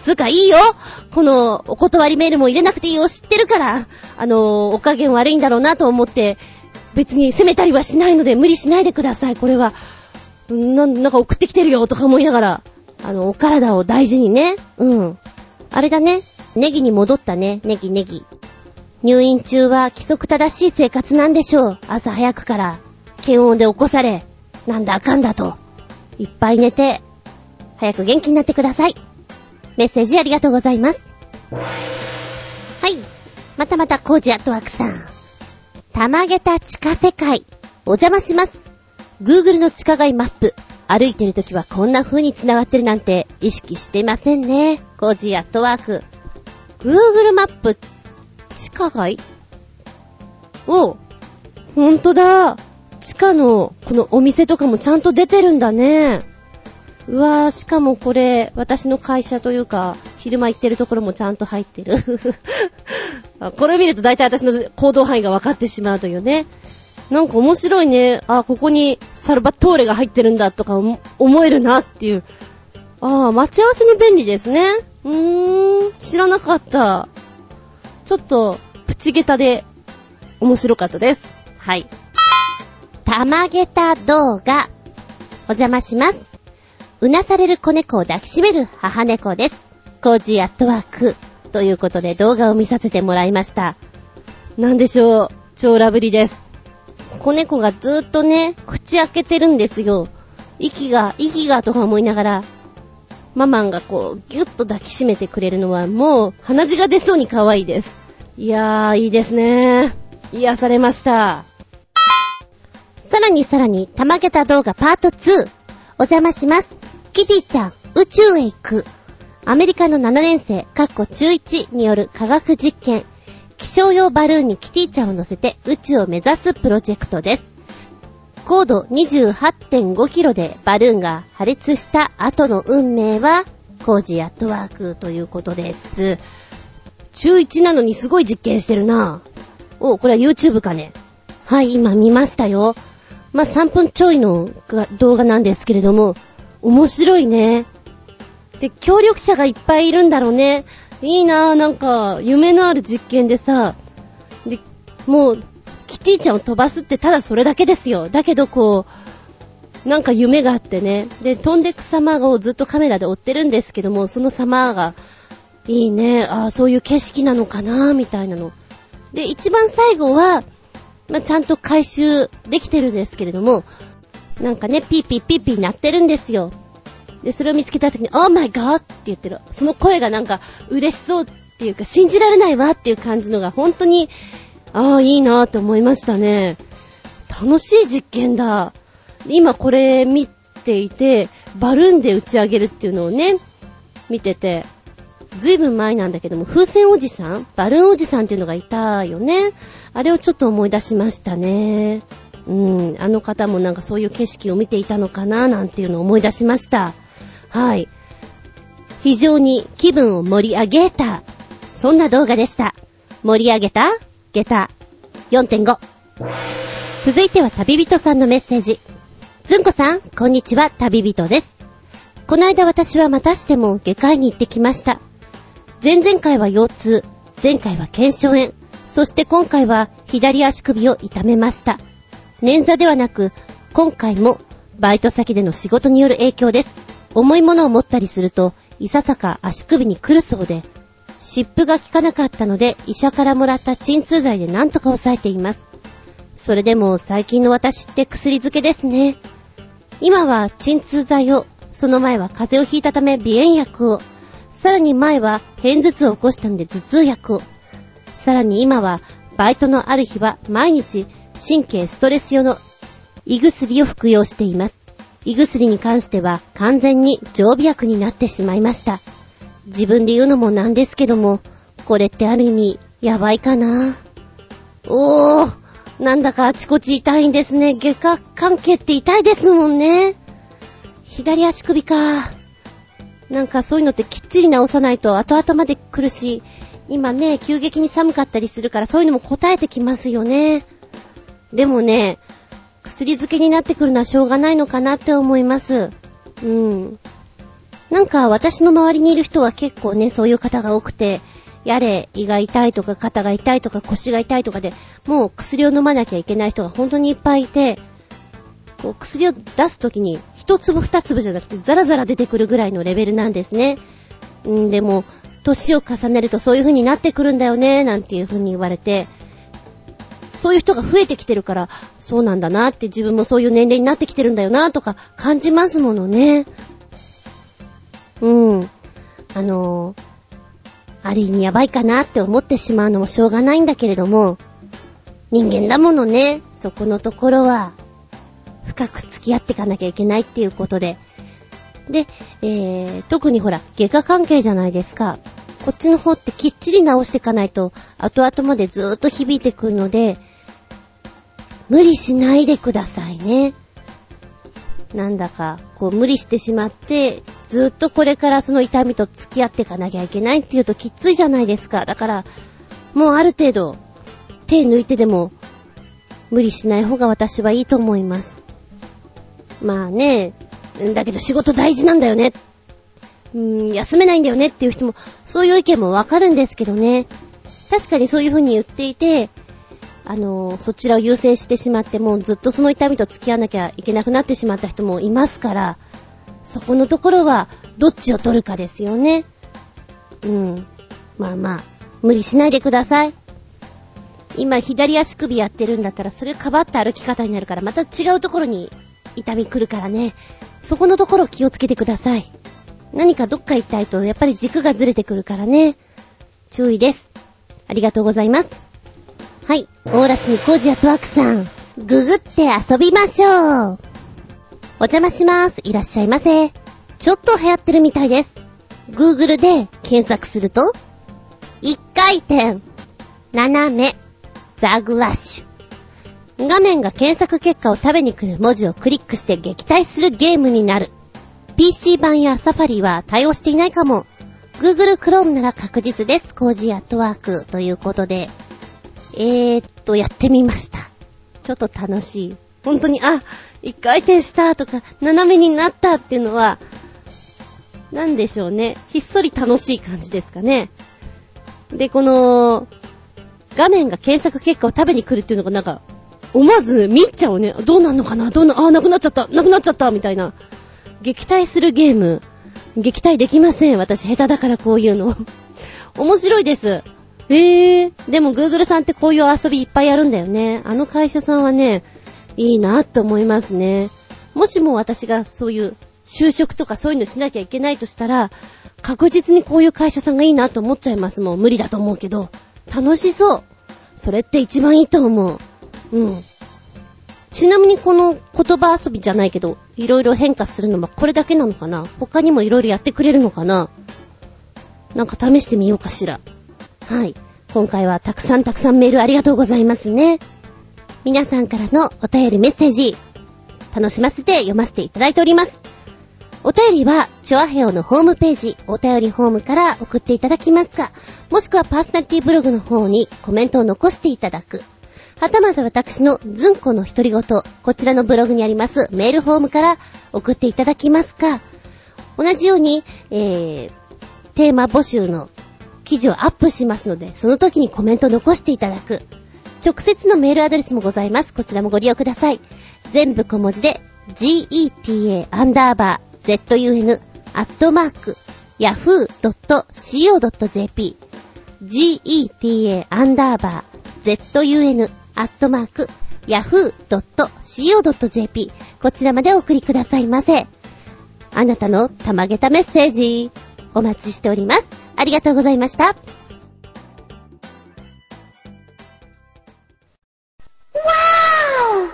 Speaker 1: つうかいいよこのお断りメールも入れなくていいよ知ってるからあの、お加減悪いんだろうなと思って、別に責めたりはしないので無理しないでください。これは、な、なんか送ってきてるよとか思いながら、あの、お体を大事にね。うん。あれだね。ネギに戻ったね。ネギネギ。入院中は規則正しい生活なんでしょう。朝早くから、検温で起こされ、なんだあかんだと。いっぱい寝て、早く元気になってください。メッセージありがとうございます。はい。またまたコージアットワークさん。たまげた地下世界。お邪魔します。Google の地下街マップ。歩いてる時はこんな風に繋がってるなんて意識してませんね。コージアットワーク。Google マップ、地下街？おほんとだ。地下のこのお店とかもちゃんと出てるんだね。うわー、しかもこれ、私の会社というか、昼間行ってるところもちゃんと入ってる。(laughs) これを見ると大体私の行動範囲が分かってしまうというね。なんか面白いね。あ、ここにサルバトーレが入ってるんだとか思えるなっていう。ああ、待ち合わせに便利ですね。うーん、知らなかった。ちょっと、プチゲタで面白かったです。はい。たまげた動画。お邪魔します。うなされる子猫を抱きしめる母猫です。コージーアットワーク。ということで動画を見させてもらいました。なんでしょう？超ラブリです。子猫がずーっとね、口開けてるんですよ。息が、息がとか思いながら、ママンがこう、ぎゅっと抱きしめてくれるのはもう、鼻血が出そうに可愛いです。いやー、いいですね。癒されました。さらにさらに、たまげた動画パート2。お邪魔します。キティちゃん、宇宙へ行く。アメリカの7年生、カッコ中1による科学実験。気象用バルーンにキティちゃんを乗せて宇宙を目指すプロジェクトです。高度28.5キロでバルーンが破裂した後の運命は、工事アットワークということです。中1なのにすごい実験してるなお、これは YouTube かね。はい、今見ましたよ。まあ、3分ちょいの動画なんですけれども、面白いね。で、協力者がいっぱいいるんだろうね。いいなぁ、なんか、夢のある実験でさ、で、もう、キティちゃんを飛ばすってただそれだけですよ。だけどこう、なんか夢があってね。で、飛んでく様をずっとカメラで追ってるんですけども、その様が、いいね、ああ、そういう景色なのかなみたいなの。で、一番最後は、まあ、ちゃんと回収できてるんですけれども、なんかね、ピーピーピーピー鳴ってるんですよ。で、それを見つけた時に、Oh my god! って言ってる。その声がなんか嬉しそうっていうか、信じられないわっていう感じのが本当に、ああ、いいなって思いましたね。楽しい実験だ。今これ見ていて、バルーンで打ち上げるっていうのをね、見てて、ずいぶん前なんだけども、風船おじさん？バルーンおじさんっていうのがいたよね。あれをちょっと思い出しましたね。うん、あの方もなんかそういう景色を見ていたのかななんていうのを思い出しました。はい。非常に気分を盛り上げた。そんな動画でした。盛り上げた？下駄4.5。続いては旅人さんのメッセージ。ずんこさん、こんにちは、旅人です。この間私はまたしても外科医に行ってきました。前々回は腰痛、前回は腱鞘炎、そして今回は左足首を痛めました。捻挫ではなく、今回もバイト先での仕事による影響です。重いものを持ったりすると、いささか足首に来るそうで、湿布が効かなかったので、医者からもらった鎮痛剤で何とか抑えています。それでも最近の私って薬漬けですね。今は鎮痛剤を、その前は風邪をひいたため鼻炎薬を、さらに前は片頭痛を起こしたんで頭痛薬を、さらに今はバイトのある日は毎日神経ストレス用の胃薬を服用しています。胃薬に関しては完全に常備薬になってしまいました。自分で言うのもなんですけども、これってある意味、やばいかな。おー、なんだかあちこち痛いんですね。外科関係って痛いですもんね。左足首か。なんかそういうのってきっちり治さないと後々まで来るし、今ね、急激に寒かったりするからそういうのも答えてきますよね。でもね、薬漬けになってくるのはしょうがないのかなって思います。うん。なんか私の周りにいる人は結構ね、そういう方が多くて、やれ、胃が痛いとか肩が痛いとか腰が痛いとかで、もう薬を飲まなきゃいけない人が本当にいっぱいいて、こう薬を出すときに一粒二粒じゃなくてザラザラ出てくるぐらいのレベルなんですね。うんでも、年を重ねるとそういう風になってくるんだよね、なんていう風に言われて、そういう人が増えてきてるから、そうなんだなって自分もそういう年齢になってきてるんだよなとか感じますものね。うん。あのー、ある意味やばいかなって思ってしまうのもしょうがないんだけれども、人間だものね、そこのところは、深く付き合っていかなきゃいけないっていうことで。で、えー、特にほら、外科関係じゃないですか。こっちの方ってきっちり直していかないと、後々までずーっと響いてくるので、無理しないでくださいね。なんだか、こう無理してしまって、ずーっとこれからその痛みと付き合っていかなきゃいけないっていうときついじゃないですか。だから、もうある程度、手抜いてでも、無理しない方が私はいいと思います。まあね、だけど仕事大事なんだよね。うん、休めないんだよねっていう人も、そういう意見もわかるんですけどね。確かにそういう風に言っていて、あの、そちらを優先してしまって、もうずっとその痛みと付き合わなきゃいけなくなってしまった人もいますから、そこのところは、どっちを取るかですよね。うん。まあまあ、無理しないでください。今、左足首やってるんだったら、それかばった歩き方になるから、また違うところに痛み来るからね。そこのところ気をつけてください。何かどっか痛いと、やっぱり軸がずれてくるからね。注意です。ありがとうございます。はい。オーラスにコージアトワークさん。ググって遊びましょう。お邪魔します。いらっしゃいませ。ちょっと流行ってるみたいです。Google で検索すると、一回転、斜め、ザグワッシュ。画面が検索結果を食べに来る文字をクリックして撃退するゲームになる。PC 版やサファリは対応していないかも。Google Chrome なら確実です。コージアットワークということで。えーっと、やってみました。ちょっと楽しい。本当に、あ、一回転したとか、斜めになったっていうのは、なんでしょうね。ひっそり楽しい感じですかね。で、この、画面が検索結果を食べに来るっていうのがなんか、思わず見ちゃうね。どうなんのかな？どうな、あ、なくなっちゃったなくなっちゃったみたいな。撃退するゲーム。撃退できません。私下手だからこういうの。(laughs) 面白いです。えー、でも Google さんってこういう遊びいっぱいやるんだよね。あの会社さんはね、いいなって思いますね。もしも私がそういう就職とかそういうのしなきゃいけないとしたら、確実にこういう会社さんがいいなと思っちゃいますもん。無理だと思うけど。楽しそう。それって一番いいと思う。うん。ちなみにこの言葉遊びじゃないけど、いろいろ変化するのはこれだけなのかな？他にもいろいろやってくれるのかな？なんか試してみようかしら。はい。今回はたくさんたくさんメールありがとうございますね。皆さんからのお便りメッセージ、楽しませて読ませていただいております。お便りは、チョアヘオのホームページ、お便りホームから送っていただきますか、もしくはパーソナリティブログの方にコメントを残していただく。はたまた私のズンコの独り言、こちらのブログにありますメールフォームから送っていただきますか。同じように、えー、テーマ募集の記事をアップしますので、その時にコメント残していただく。直接のメールアドレスもございます。こちらもご利用ください。全部小文字で、geta アンダーバー zun アットマーク yahoo.co.jp geta アンダーバー zun アットマーク、yahoo.co.jp こちらまでお送りくださいませ。あなたのたまげたメッセージ、お待ちしております。ありがとうございました。Wow!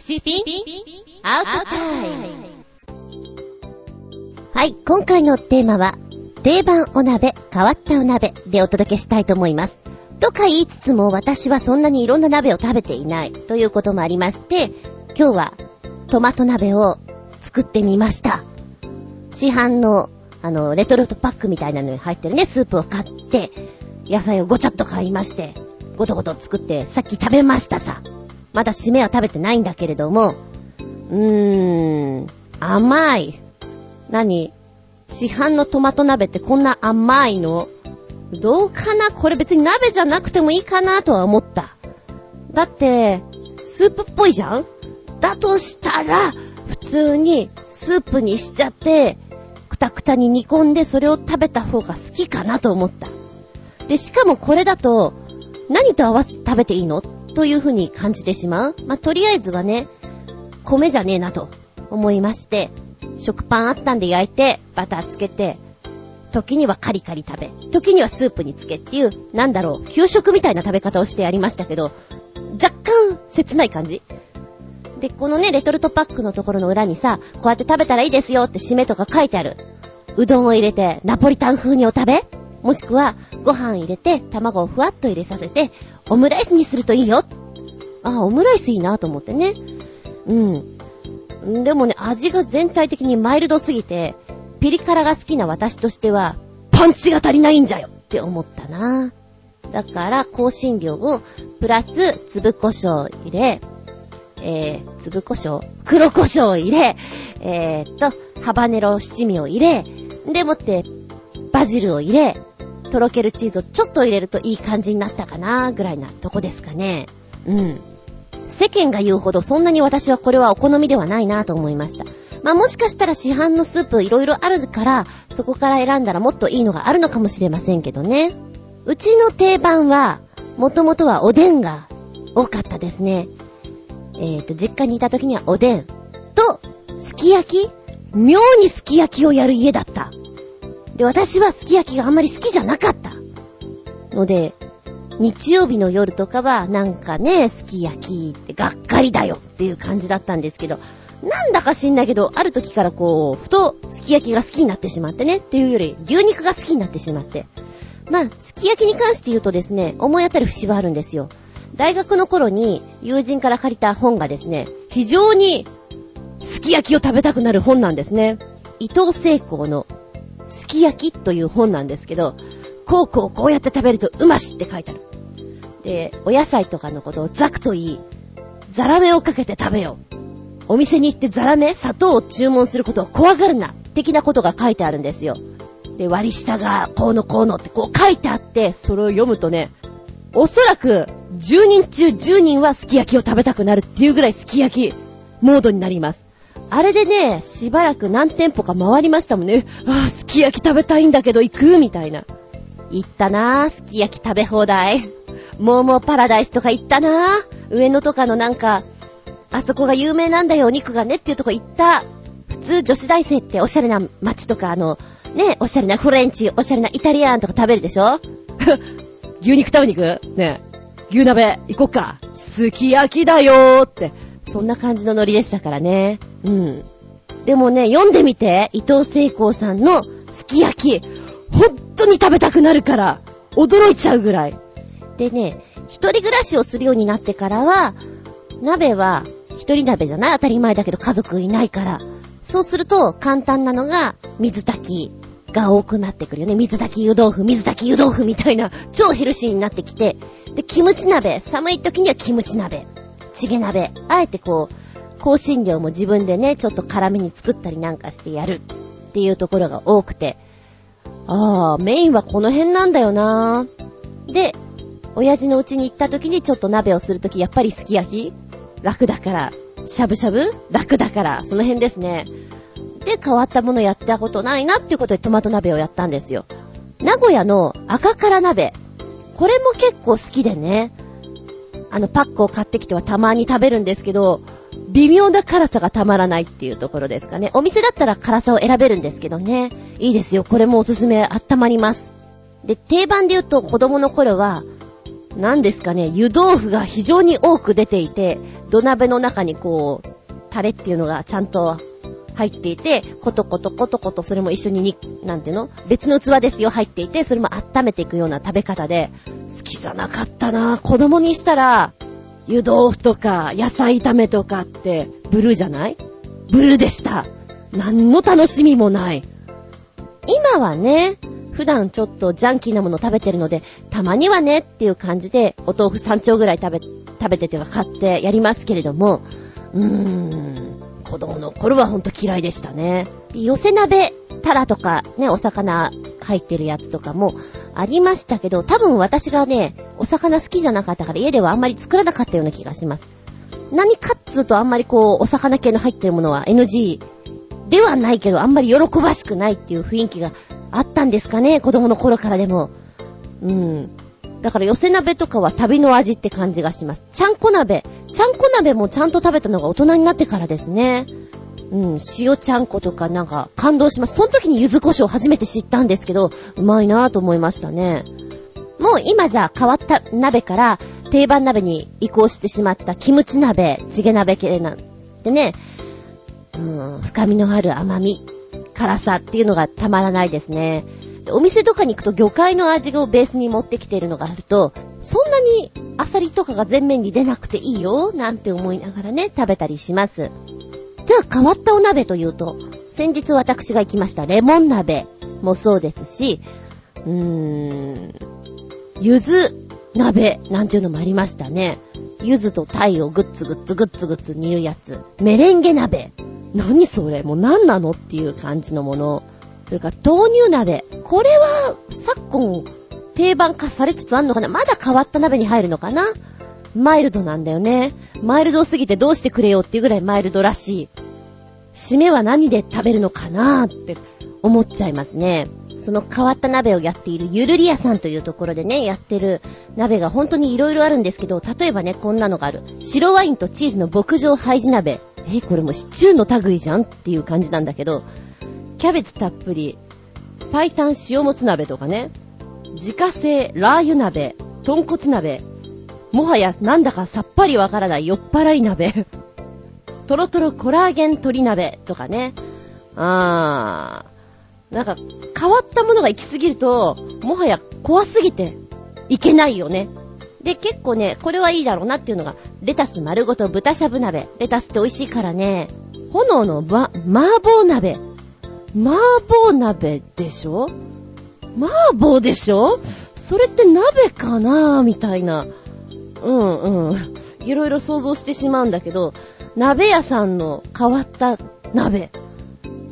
Speaker 1: シピンアウトタイムはい、今回のテーマは、定番お鍋、変わったお鍋でお届けしたいと思います。とか言いつつも私はそんなにいろんな鍋を食べていないということもありまして、今日はトマト鍋を作ってみました。市販のあの、レトルトパックみたいなのに入ってるね、スープを買って、野菜をごちゃっと買いまして、ごとごと作って、さっき食べましたさ。まだ締めは食べてないんだけれども、うーん、甘い。何？市販のトマト鍋ってこんな甘いの？どうかな？これ別に鍋じゃなくてもいいかなとは思った。だって、スープっぽいじゃん？だとしたら、普通にスープにしちゃって、くたくたに煮込んでそれを食べた方が好きかなと思った。で、しかもこれだと、何と合わせて食べていいの？という風に感じてしまう。まあ、とりあえずはね、米じゃねえなと思いまして、食パンあったんで焼いて、バターつけて、時にはカリカリ食べ、時にはスープにつけっていう、なんだろう、給食みたいな食べ方をしてやりましたけど、若干切ない感じで、このね、レトルトパックのところの裏にさ、こうやって食べたらいいですよって締めとか書いてある。うどんを入れて、ナポリタン風にお食べもしくは、ご飯入れて、卵をふわっと入れさせて、オムライスにするといいよ。あ、オムライスいいなと思ってね。うん。でもね、味が全体的にマイルドすぎて、ピリ辛が好きな私としては、パンチが足りないんじゃよって思ったな。だから、香辛料を、プラス、粒胡椒入れ、えー、粒胡椒黒胡椒を入れ、えー、っと、ハバネロ七味を入れ、でもって、バジルを入れ、とろけるチーズをちょっと入れるといい感じになったかな、ぐらいなとこですかね。うん。世間が言うほどそんなに私はこれはお好みではないなと思いました。まあもしかしたら市販のスープいろいろあるから、そこから選んだらもっといいのがあるのかもしれませんけどね。うちの定番は、もともとはおでんが多かったですね。えっ、ー、と、実家にいた時にはおでんと、すき焼き？妙にすき焼きをやる家だった。で、私はすき焼きがあんまり好きじゃなかった。ので、日曜日の夜とかは、なんかね、すき焼きってがっかりだよっていう感じだったんですけど、なんだか知んないけど、ある時からこう、ふと、すき焼きが好きになってしまってね、っていうより、牛肉が好きになってしまって。まあ、すき焼きに関して言うとですね、思い当たる節はあるんですよ。大学の頃に友人から借りた本がですね、非常にすき焼きを食べたくなる本なんですね。伊藤聖光のすき焼きという本なんですけど、こうこうこうやって食べるとうましって書いてある。で、お野菜とかのことをザクと言い、ザラメをかけて食べよう。お店に行ってザラメ、砂糖を注文することを怖がるな。的なことが書いてあるんですよ。で、割り下がこうのこうのってこう書いてあって、それを読むとね、おそらく10人中10人はすき焼きを食べたくなるっていうぐらいすき焼きモードになります。あれでね、しばらく何店舗か回りましたもんね。ああ、すき焼き食べたいんだけど行くみたいな。行ったなぁ、すき焼き食べ放題。モーモーパラダイスとか行ったなぁ。上野とかのなんか、あそこが有名なんだよ、お肉がねっていうとこ行った。普通女子大生っておしゃれな街とか、あの、ね、おしゃれなフレンチ、おしゃれなイタリアンとか食べるでしょ？(laughs) 牛肉食べに行くね牛鍋行こっか。すき焼きだよーって。そんな感じのノリでしたからね。うん。でもね、読んでみて、伊藤聖光さんのすき焼き。本当に食べたくなるから、驚いちゃうぐらい。でね、一人暮らしをするようになってからは、鍋は、一人鍋じゃない当たり前だけど家族いないから。そうすると、簡単なのが、水炊きが多くなってくるよね。水炊き湯豆腐、水炊き湯豆腐みたいな、超ヘルシーになってきて。で、キムチ鍋。寒い時にはキムチ鍋。チゲ鍋。あえてこう、香辛料も自分でね、ちょっと辛めに作ったりなんかしてやるっていうところが多くて。ああ、メインはこの辺なんだよなで、親父の家に行った時にちょっと鍋をするとき、やっぱりすき焼き楽だから。しゃぶしゃぶ？楽だから。その辺ですね。で、変わったものやったことないなっていうことでトマト鍋をやったんですよ。名古屋の赤辛鍋。これも結構好きでね。あの、パックを買ってきてはたまに食べるんですけど、微妙な辛さがたまらないっていうところですかね。お店だったら辛さを選べるんですけどね。いいですよ。これもおすすめ、温まります。で、定番で言うと子供の頃は、何ですかね、湯豆腐が非常に多く出ていて、土鍋の中にこう、タレっていうのがちゃんと入っていて、コトコトコトコトそれも一緒にに、なんていうの？別の器ですよ、入っていて、それも温めていくような食べ方で、好きじゃなかったな子供にしたら、湯豆腐とか野菜炒めとかってブルーじゃない？ブルーでした。何の楽しみもない。今はね、普段ちょっとジャンキーなもの食べてるので、たまにはねっていう感じで、お豆腐3丁ぐらい食べ、食べてては買ってやりますけれども、うーん、子供の頃はほんと嫌いでしたね。寄せ鍋、タラとかね、お魚入ってるやつとかもありましたけど、多分私がね、お魚好きじゃなかったから家ではあんまり作らなかったような気がします。何かっつうとあんまりこう、お魚系の入ってるものは NG ではないけど、あんまり喜ばしくないっていう雰囲気があったんですかね、子供の頃からでも。うん。だから寄せ鍋とかは旅の味って感じがします。ちゃんこ鍋。ちゃんこ鍋もちゃんと食べたのが大人になってからですね。うん、塩ちゃんことかなんか感動します。その時に柚子胡椒初めて知ったんですけど、うまいなぁと思いましたね。もう今じゃ変わった鍋から定番鍋に移行してしまったキムチ鍋、チゲ鍋系なんてね、うん、深みのある甘み、辛さっていうのがたまらないですね。お店とかに行くと魚介の味をベースに持ってきているのがあると、そんなにアサリとかが全面に出なくていいよ、なんて思いながらね、食べたりします。じゃあ変わったお鍋というと、先日私が行きましたレモン鍋もそうですし、うーん、ゆず鍋なんていうのもありましたね。ゆずと鯛をグッツグッツグッツグッツ煮るやつ。メレンゲ鍋。何それ？もう何なの？っていう感じのもの。それから豆乳鍋。これは昨今定番化されつつあんのかな？まだ変わった鍋に入るのかな？マイルドなんだよね。マイルドすぎてどうしてくれよっていうぐらいマイルドらしい。締めは何で食べるのかなって思っちゃいますね。その変わった鍋をやっているゆるり屋さんというところでね、やってる鍋が本当に色々あるんですけど、例えばね、こんなのがある。白ワインとチーズの牧場ハイジ鍋。え、これもシチューの類じゃん？っていう感じなんだけど、キャベツたっぷり、パイタン塩もつ鍋とかね、自家製ラー油鍋、豚骨鍋、もはやなんだかさっぱりわからない酔っ払い鍋、(laughs) トロトロコラーゲン鶏鍋とかね、あー、なんか変わったものが行き過ぎると、もはや怖すぎていけないよね。で、結構ね、これはいいだろうなっていうのが、レタス丸ごと豚しゃぶ鍋。レタスって美味しいからね、炎のば、麻婆鍋。麻婆鍋でしょ？麻婆でしょ？それって鍋かな？みたいな。うんうん。いろいろ想像してしまうんだけど、鍋屋さんの変わった鍋。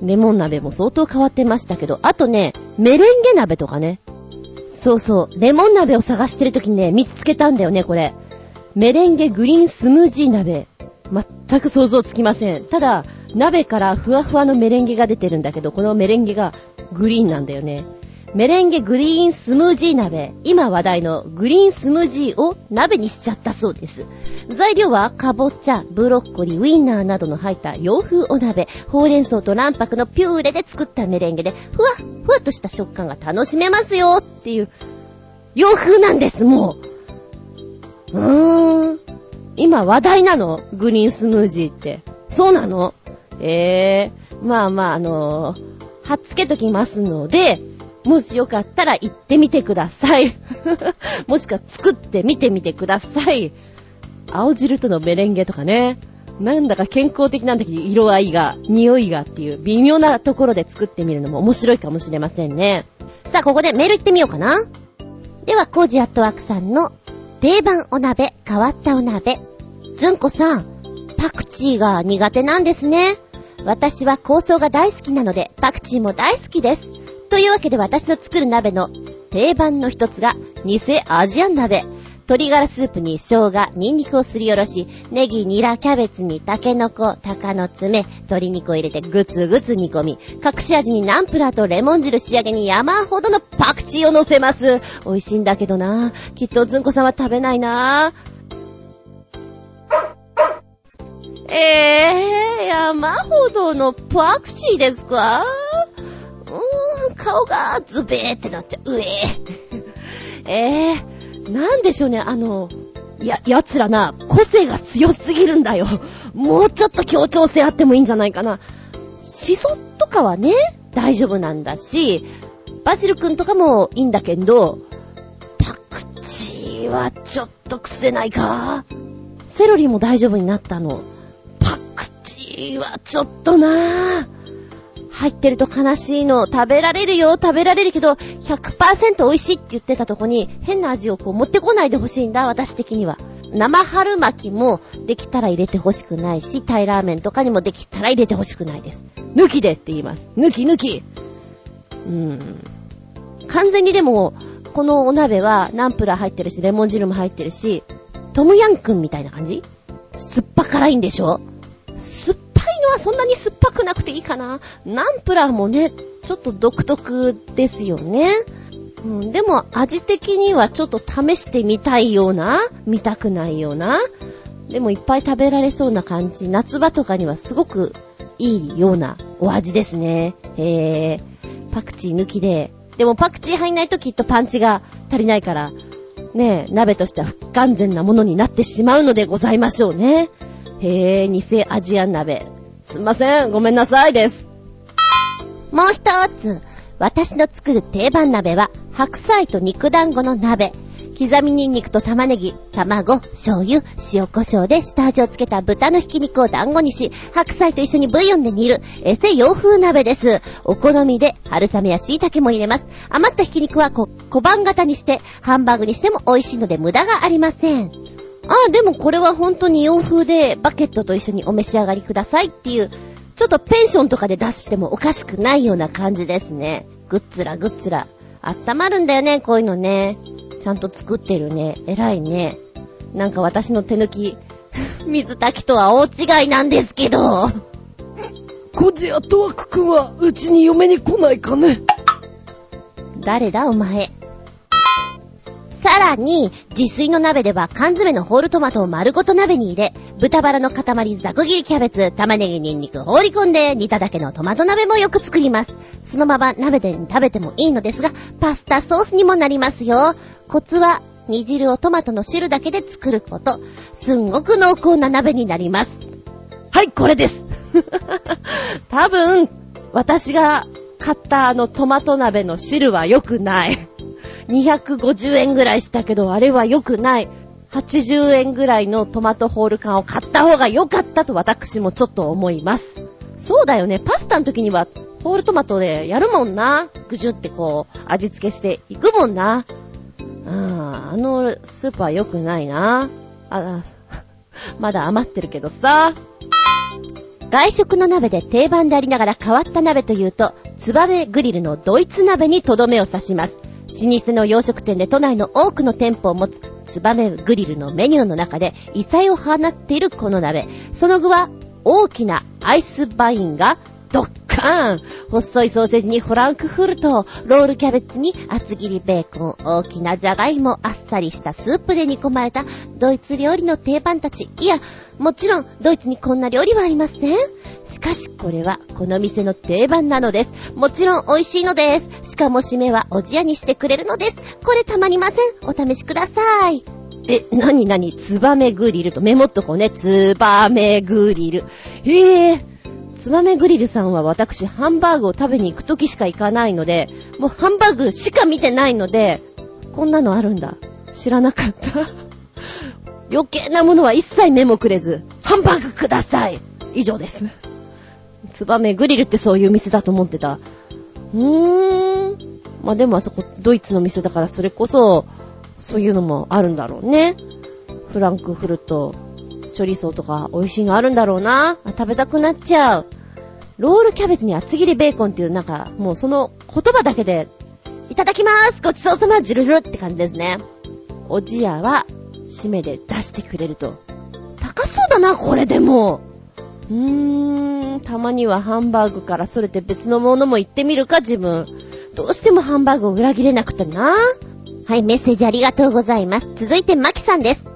Speaker 1: レモン鍋も相当変わってましたけど、あとね、メレンゲ鍋とかね。そうそう、レモン鍋を探してる時にね、見つけたんだよね、これ。メレンゲグリーンスムージー鍋。全く想像つきません。ただ、鍋からふわふわのメレンゲが出てるんだけど、このメレンゲがグリーンなんだよね。メレンゲグリーンスムージー鍋。今話題のグリーンスムージーを鍋にしちゃったそうです。材料は、かぼちゃ、ブロッコリー、ウインナーなどの入った洋風お鍋、ほうれん草と卵白のピューレで作ったメレンゲで、ふわっふわっとした食感が楽しめますよっていう、洋風なんです、もう。うーん。今話題なの？グリーンスムージーって。そうなの？ええー、まあまあ、あのー、はっつけときますので、もしよかったら行ってみてください。(laughs) もしくは作ってみてみてください。青汁とのメレンゲとかね。なんだか健康的なんだけど、色合いが、匂いがっていう微妙なところで作ってみるのも面白いかもしれませんね。さあ、ここでメール行ってみようかな。では、コージアットワークさんの定番お鍋、変わったお鍋。ずんこさん、パクチーが苦手なんですね。私は香草が大好きなので、パクチーも大好きです。というわけで私の作る鍋の定番の一つが、偽アジアン鍋。鶏ガラスープに生姜、ニンニクをすりおろし、ネギ、ニラ、キャベツにタケノコ、鷹の爪、鶏肉を入れてぐつぐつ煮込み、隠し味にナンプラーとレモン汁仕上げに山ほどのパクチーを乗せます。美味しいんだけどなきっとずんこさんは食べないなえー、山ほどのパクチーですか？うーん、顔がズベーってなっちゃう。うえー。(laughs) えー、なんでしょうね、あの、や、奴らな、個性が強すぎるんだよ。もうちょっと協調性あってもいいんじゃないかな。シソとかはね、大丈夫なんだし、バジルくんとかもいいんだけど、パクチーはちょっと癖ないか？セロリも大丈夫になったの。パクチーはちょっとなぁ。入ってると悲しいの。食べられるよ、食べられるけど、100%美味しいって言ってたとこに、変な味をこう持ってこないでほしいんだ、私的には。生春巻きもできたら入れてほしくないし、タイラーメンとかにもできたら入れてほしくないです。抜きでって言います。抜き抜きうーん。完全にでも、このお鍋はナンプラー入ってるし、レモン汁も入ってるし、トムヤンクンみたいな感じ？酸っぱ辛いんでしょ？酸っぱいのはそんなに酸っぱくなくていいかな？ナンプラーもね、ちょっと独特ですよね。うん、でも味的にはちょっと試してみたいような、見たくないような。でもいっぱい食べられそうな感じ。夏場とかにはすごくいいようなお味ですね。へー。パクチー抜きで。でもパクチー入んないときっとパンチが足りないから、ねえ鍋としては不完全なものになってしまうのでございましょうね。へー、偽アジア鍋。すんません、ごめんなさいです。もう一つ、私の作る定番鍋は、白菜と肉団子の鍋。刻みニンニクと玉ねぎ、卵、醤油、塩胡椒で下味をつけた豚のひき肉を団子にし、白菜と一緒にブイヨンで煮る、エセ洋風鍋です。お好みで春雨や椎茸も入れます。余ったひき肉は小判型にして、ハンバーグにしても美味しいので無駄がありません。ああ、でもこれは本当に洋風でバケットと一緒にお召し上がりくださいっていう、ちょっとペンションとかで出してもおかしくないような感じですね。ぐっつらぐっつら。あったまるんだよね、こういうのね。ちゃんと作ってるね。偉いね。なんか私の手抜き、(laughs) 水炊きとは大違いなんですけど。
Speaker 2: コジアトワクくんは、うちに嫁に来ないかね。
Speaker 1: 誰だお前。さらに、自炊の鍋では缶詰のホールトマトを丸ごと鍋に入れ、豚バラの塊ざく切りキャベツ、玉ねぎニンニク放り込んで煮ただけのトマト鍋もよく作ります。そのまま鍋で食べてもいいのですが、パスタソースにもなりますよ。コツは、煮汁をトマトの汁だけで作ること。すんごく濃厚な鍋になります。
Speaker 2: はい、これです (laughs)
Speaker 1: 多分、私が買ったあのトマト鍋の汁は良くない。250円ぐらいしたけど、あれは良くない。80円ぐらいのトマトホール缶を買った方が良かったと私もちょっと思います。そうだよね。パスタの時にはホールトマトでやるもんな。ぐじゅってこう味付けしていくもんな。うん、あのスーパー良くないな。あ、まだ余ってるけどさ。外食の鍋で定番でありながら変わった鍋というと、ツバメグリルのドイツ鍋にとどめを刺します。老舗の洋食店で都内の多くの店舗を持つツバメグリルのメニューの中で異彩を放っているこの鍋。その具は大きなアイスバインがドッカーン細いソーセージにフランクフルト、ロールキャベツに厚切りベーコン、大きなジャガイモ、あっさりしたスープで煮込まれたドイツ料理の定番たち。いや、もちろんドイツにこんな料理はありません。しかしこれはこの店の定番なのです。もちろん美味しいのです。しかも締めはおじやにしてくれるのです。これたまりません。お試しください。え、なになにツバメグリルとメモっとこうね。ツバメグリル。へえー。ツバメグリルさんは私、ハンバーグを食べに行くときしか行かないので、もうハンバーグしか見てないので、こんなのあるんだ。知らなかった。(laughs) 余計なものは一切メモくれず、ハンバーグください以上です。ツバメグリルってそういう店だと思ってた。うーん。まあ、でもあそこドイツの店だからそれこそ、そういうのもあるんだろうね。フランクフルト、チョリソーとか美味しいのあるんだろうな。食べたくなっちゃう。ロールキャベツに厚切りベーコンっていうなんか、もうその言葉だけで、いただきますごちそうさまジュルジュルって感じですね。おじやは、締めで出してくれると。高そうだな、これでも。うーん、たまにはハンバーグからそれて別のものも言ってみるか、自分。どうしてもハンバーグを裏切れなくてな。はい、メッセージありがとうございます。続いて、マキさんです。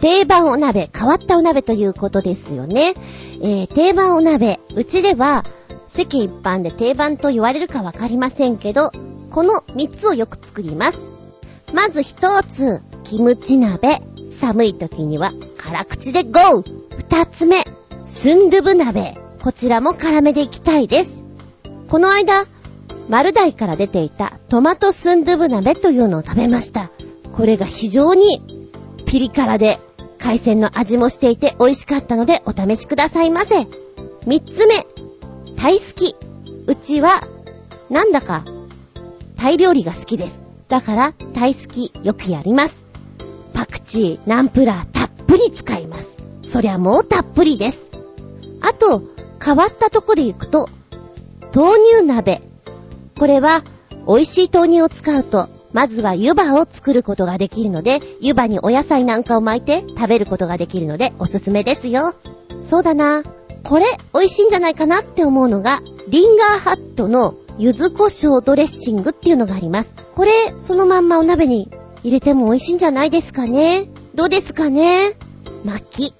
Speaker 1: 定番お鍋、変わったお鍋ということですよね。えー、定番お鍋、うちでは、世間一般で定番と言われるかわかりませんけど、この3つをよく作ります。まず1つ、キムチ鍋。寒い時には辛口でゴー二つ目、スンドゥブ鍋。こちらも辛めでいきたいです。この間、丸大から出ていたトマトスンドゥブ鍋というのを食べました。これが非常にピリ辛で海鮮の味もしていて美味しかったのでお試しくださいませ。三つ目、タイ好き。うちは、なんだか、タイ料理が好きです。だから、タイ好きよくやります。パクチー、ナンプラーたっぷり使います。そりゃもうたっぷりです。あと、変わったとこで行くと、豆乳鍋。これは、美味しい豆乳を使うと、まずは湯葉を作ることができるので、湯葉にお野菜なんかを巻いて食べることができるのでおすすめですよ。そうだな。これ、美味しいんじゃないかなって思うのが、リンガーハットの柚子胡椒ドレッシングっていうのがあります。これ、そのまんまお鍋に入れても美味しいんじゃないですかね。どうですかね巻き。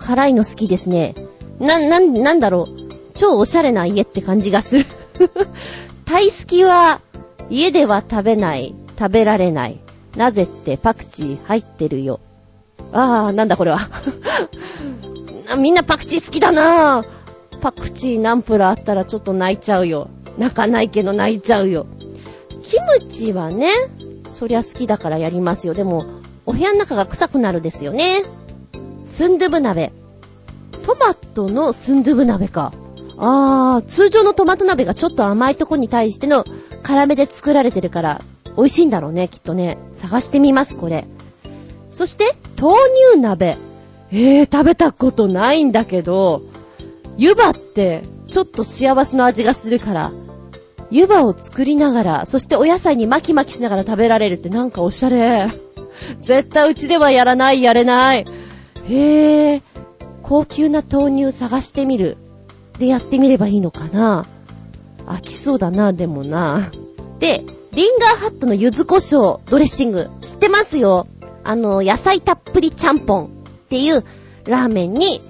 Speaker 1: 辛いの好きですね。な、な、なんだろう。超おしゃれな家って感じがする。(laughs) タイ好きは、家では食べない、食べられない。なぜってパクチー入ってるよ。あー、なんだこれは。(laughs) みんなパクチー好きだなぁ。パクチーナンプラーあったらちょっと泣いちゃうよ。泣かないけど泣いちゃうよ。キムチはね、そりゃ好きだからやりますよ。でも、お部屋の中が臭くなるですよね。スンドゥブ鍋。トマトのスンドゥブ鍋か。あー、通常のトマト鍋がちょっと甘いとこに対しての辛めで作られてるから、美味しいんだろうね、きっとね。探してみます、これ。そして、豆乳鍋。えー、食べたことないんだけど、湯葉って、ちょっと幸せの味がするから、湯葉を作りながら、そしてお野菜に巻き巻きしながら食べられるってなんかおしゃれ。絶対うちではやらない、やれない。へー、高級な豆乳探してみる。でやってみればいいのかな？飽きそうだな、でもな。で、リンガーハットの柚子胡椒ドレッシング、知ってますよ？あの、野菜たっぷりちゃんぽんっていうラーメンに、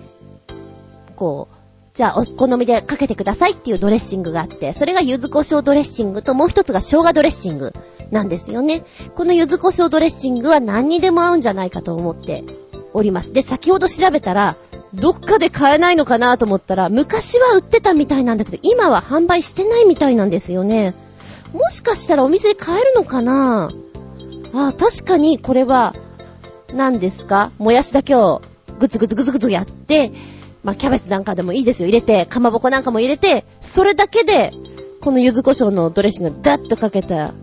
Speaker 1: こう、じゃあお好みでかけてくださいっていうドレッシングがあって、それが柚子胡椒ドレッシングともう一つが生姜ドレッシングなんですよね。この柚子胡椒ドレッシングは何にでも合うんじゃないかと思っております。で、先ほど調べたら、どっかで買えないのかなと思ったら、昔は売ってたみたいなんだけど、今は販売してないみたいなんですよね。もしかしたらお店で買えるのかな？あ、確かにこれは、何ですか？もやしだけをグツグツグツグツやって、まあ、キャベツなんかでもいいですよ。入れて、かまぼこなんかも入れて、それだけで、この柚子胡椒のドレッシングダッとかけた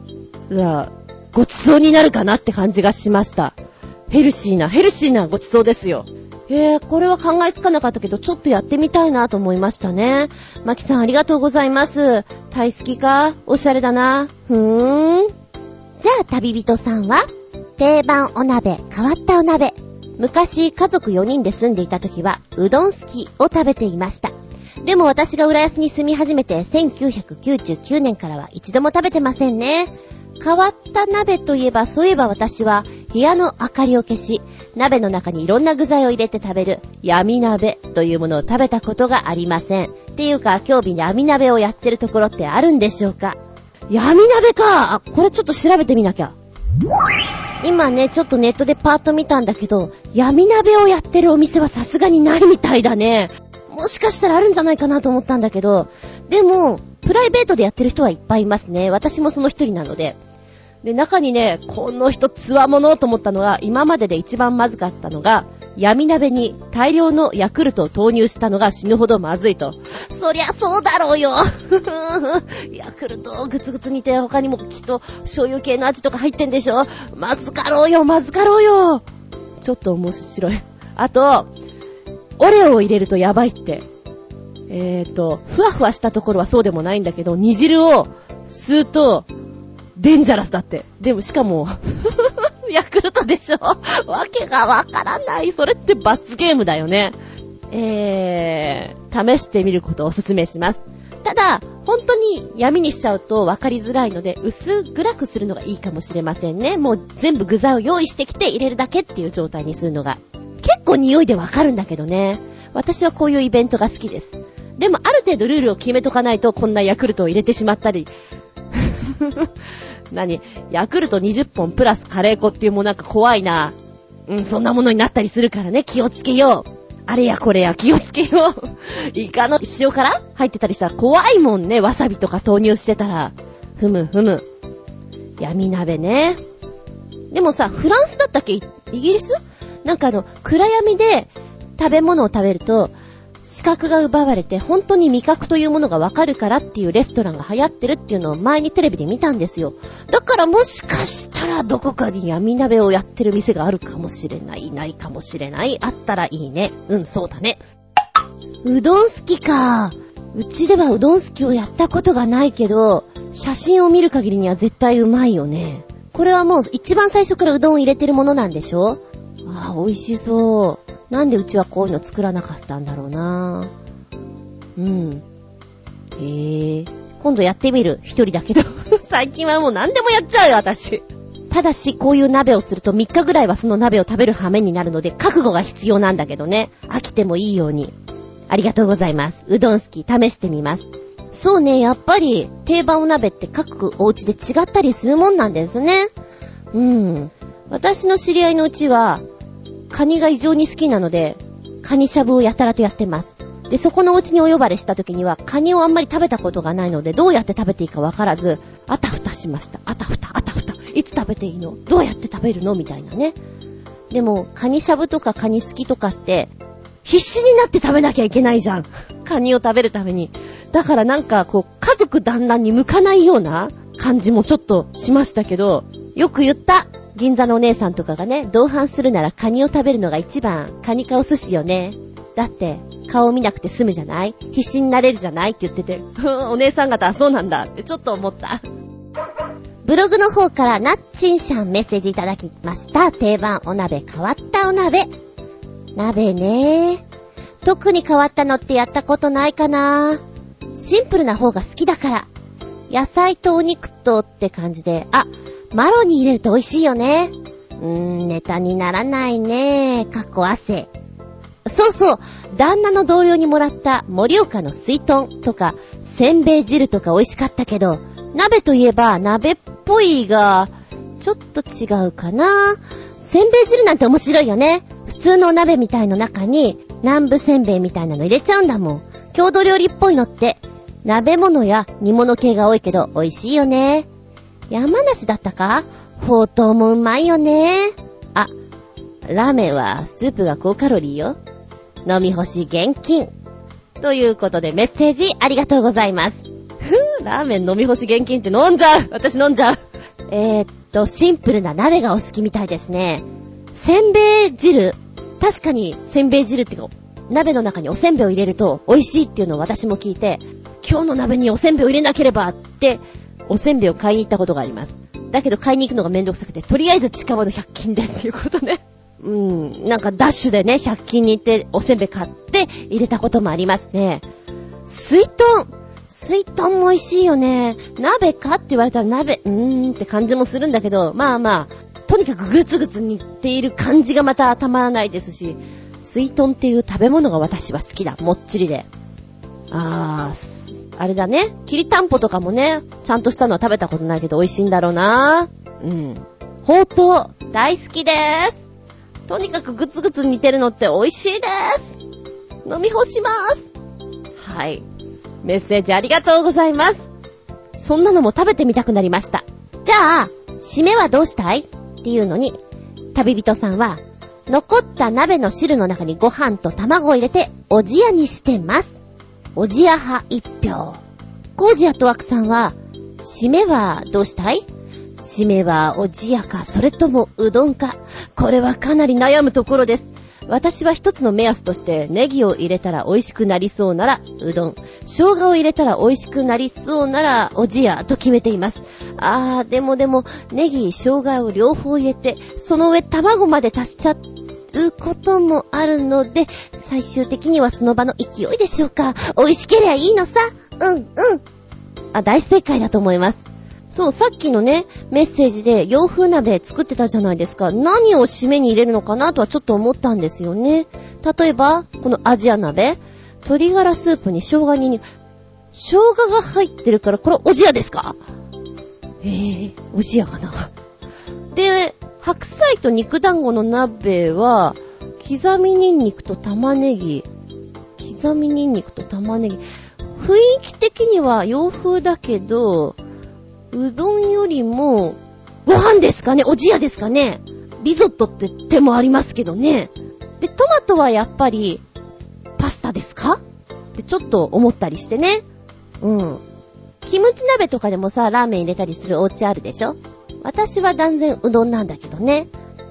Speaker 1: ら、ごちそうになるかなって感じがしました。ヘルシーな、ヘルシーなごちそうですよ。えー、これは考えつかなかったけど、ちょっとやってみたいなと思いましたね。マキさんありがとうございます。大好きか？おしゃれだな。ふーん。じゃあ、旅人さんは？定番お鍋、変わったお鍋。昔、家族4人で住んでいた時は、うどん好きを食べていました。でも私が浦安に住み始めて1999年からは一度も食べてませんね。変わった鍋といえば、そういえば私は部屋の明かりを消し、鍋の中にいろんな具材を入れて食べる闇鍋というものを食べたことがありません。っていうか、今日日闇鍋をやってるところってあるんでしょうか？闇鍋かあ、これちょっと調べてみなきゃ。今ね、ちょっとネットでパート見たんだけど、闇鍋をやってるお店はさすがにないみたいだね。もしかしたらあるんじゃないかなと思ったんだけど、でも、プライベートでやってる人はいっぱいいますね。私もその一人なので。で、中にね、この人つわものと思ったのが、今までで一番まずかったのが、闇鍋に大量のヤクルトを投入したのが死ぬほどまずいと。そりゃそうだろうよ (laughs) ヤクルトをグツグツ煮て他にもきっと醤油系の味とか入ってんでしょまずかろうよ、まずかろうよちょっと面白い。あと、オレオを入れるとやばいって。えーと、ふわふわしたところはそうでもないんだけど、煮汁を吸うと、デンジャラスだって。でもしかも、(laughs) ヤクルトでしょわけがわからない。それって罰ゲームだよね。えー、試してみることをお勧めします。ただ、本当に闇にしちゃうと分かりづらいので、薄暗くするのがいいかもしれませんね。もう全部具材を用意してきて入れるだけっていう状態にするのが。結構匂いでわかるんだけどね。私はこういうイベントが好きです。でもある程度ルールを決めとかないとこんなヤクルトを入れてしまったり (laughs) 何ヤクルト20本プラスカレー粉っていうもうなんか怖いな。うん、そんなものになったりするからね、気をつけよう。あれやこれや気をつけよう。(laughs) イカの塩辛入ってたりしたら怖いもんね、わさびとか投入してたら。ふむふむ。闇鍋ね。でもさ、フランスだったっけ？イギリス？なんかあの、暗闇で食べ物を食べると、視覚が奪われて本当に味覚というものがわかるからっていうレストランが流行ってるっていうのを前にテレビで見たんですよ。だからもしかしたらどこかに闇鍋をやってる店があるかもしれない、ないかもしれない。あったらいいね。うん、そうだね。うどん好きか。うちではうどん好きをやったことがないけど、写真を見る限りには絶対うまいよね。これはもう一番最初からうどんを入れてるものなんでしょ？ああ、美味しそう。なんでうちはこういうの作らなかったんだろうなうん。へえ。今度やってみる。一人だけど。(laughs) 最近はもう何でもやっちゃうよ、私。ただし、こういう鍋をすると3日ぐらいはその鍋を食べる羽目になるので、覚悟が必要なんだけどね。飽きてもいいように。ありがとうございます。うどん好き、試してみます。そうね、やっぱり、定番お鍋って各お家で違ったりするもんなんですね。うん。私の知り合いのうちは、カニが異常に好きなので、カニしゃぶをやたらとやってます。で、そこのお家にお呼ばれした時には、カニをあんまり食べたことがないので、どうやって食べていいかわからず、あたふたしました。あたふた、あたふた。いつ食べていいの？どうやって食べるの？みたいなね。でも、カニしゃぶとかカニ好きとかって、必死になって食べなきゃいけないじゃん。カニを食べるために。だからなんか、こう、家族団らんに向かないような感じもちょっとしましたけど、よく言った銀座のお姉さんとかがね、同伴するならカニを食べるのが一番、カニかお寿司よね。だって、顔を見なくて済むじゃない？必死になれるじゃないって言ってて、(laughs) お姉さん方はそうなんだってちょっと思った。ブログの方からナッチンシャンメッセージいただきました。定番お鍋変わったお鍋。鍋ね特に変わったのってやったことないかなシンプルな方が好きだから。野菜とお肉とって感じで、あ、マロに入れると美味しいよね。うーん、ネタにならないね。かっこ汗。そうそう、旦那の同僚にもらった盛岡の水豚とか、せんべい汁とか美味しかったけど、鍋といえば鍋っぽいが、ちょっと違うかな。せんべい汁なんて面白いよね。普通のお鍋みたいの中に、南部せんべいみたいなの入れちゃうんだもん。郷土料理っぽいのって、鍋物や煮物系が多いけど美味しいよね。山梨だったか？ほうとうもうまいよね。あ、ラーメンはスープが高カロリーよ。飲み干し現金。ということでメッセージありがとうございます。ふぅラーメン飲み干し現金って飲んじゃう私飲んじゃうえー、っと、シンプルな鍋がお好きみたいですね。せんべい汁。確かにせんべい汁ってか、鍋の中におせんべいを入れると美味しいっていうのを私も聞いて、今日の鍋におせんべいを入れなければっておせんべいを買いに行ったことがあります。だけど買いに行くのがめんどくさくて、とりあえず近場の100均でっていうことね。うん、なんかダッシュでね、100均に行っておせんべい買って入れたこともありますね。水豚水豚も美味しいよね。鍋かって言われたら鍋、うーんって感じもするんだけど、まあまあ、とにかくグツグツ煮ている感じがまたたまらないですし、水豚っていう食べ物が私は好きだ。もっちりで。あー、あれだね。きりたんぽとかもね、ちゃんとしたのは食べたことないけど美味しいんだろうな。うん。ほうとう、大好きでーす。とにかくグツグツ煮てるのって美味しいでーす。飲み干します。はい。メッセージありがとうございます。そんなのも食べてみたくなりました。じゃあ、締めはどうしたい？っていうのに、旅人さんは、残った鍋の汁の中にご飯と卵を入れて、おじやにしてます。おじや派一票。コージアとワクさんは、締めはどうしたい？締めはおじやか、それともうどんか。これはかなり悩むところです。私は一つの目安として、ネギを入れたら美味しくなりそうなら、うどん。生姜を入れたら美味しくなりそうなら、おじやと決めています。あー、でもでも、ネギ、生姜を両方入れて、その上卵まで足しちゃっうこともあるので、最終的にはその場の勢いでしょうか？美味しけりゃいいのさ。うん、うん。あ、大正解だと思います。そう、さっきのね、メッセージで洋風鍋作ってたじゃないですか。何を締めに入れるのかなとはちょっと思ったんですよね。例えば、このアジア鍋、鶏ガラスープに生姜に、生姜が入ってるから、これおじやですか？えー、美味しいやかな。で、白菜と肉団子の鍋は、刻みニンニクと玉ねぎ。刻みニンニクと玉ねぎ。雰囲気的には洋風だけど、うどんよりも、ご飯ですかね？おじやですかね？リゾットって手もありますけどね。で、トマトはやっぱり、パスタですか？ってちょっと思ったりしてね。うん。キムチ鍋とかでもさ、ラーメン入れたりするお家あるでしょ？私は断然うどんなんだけどね。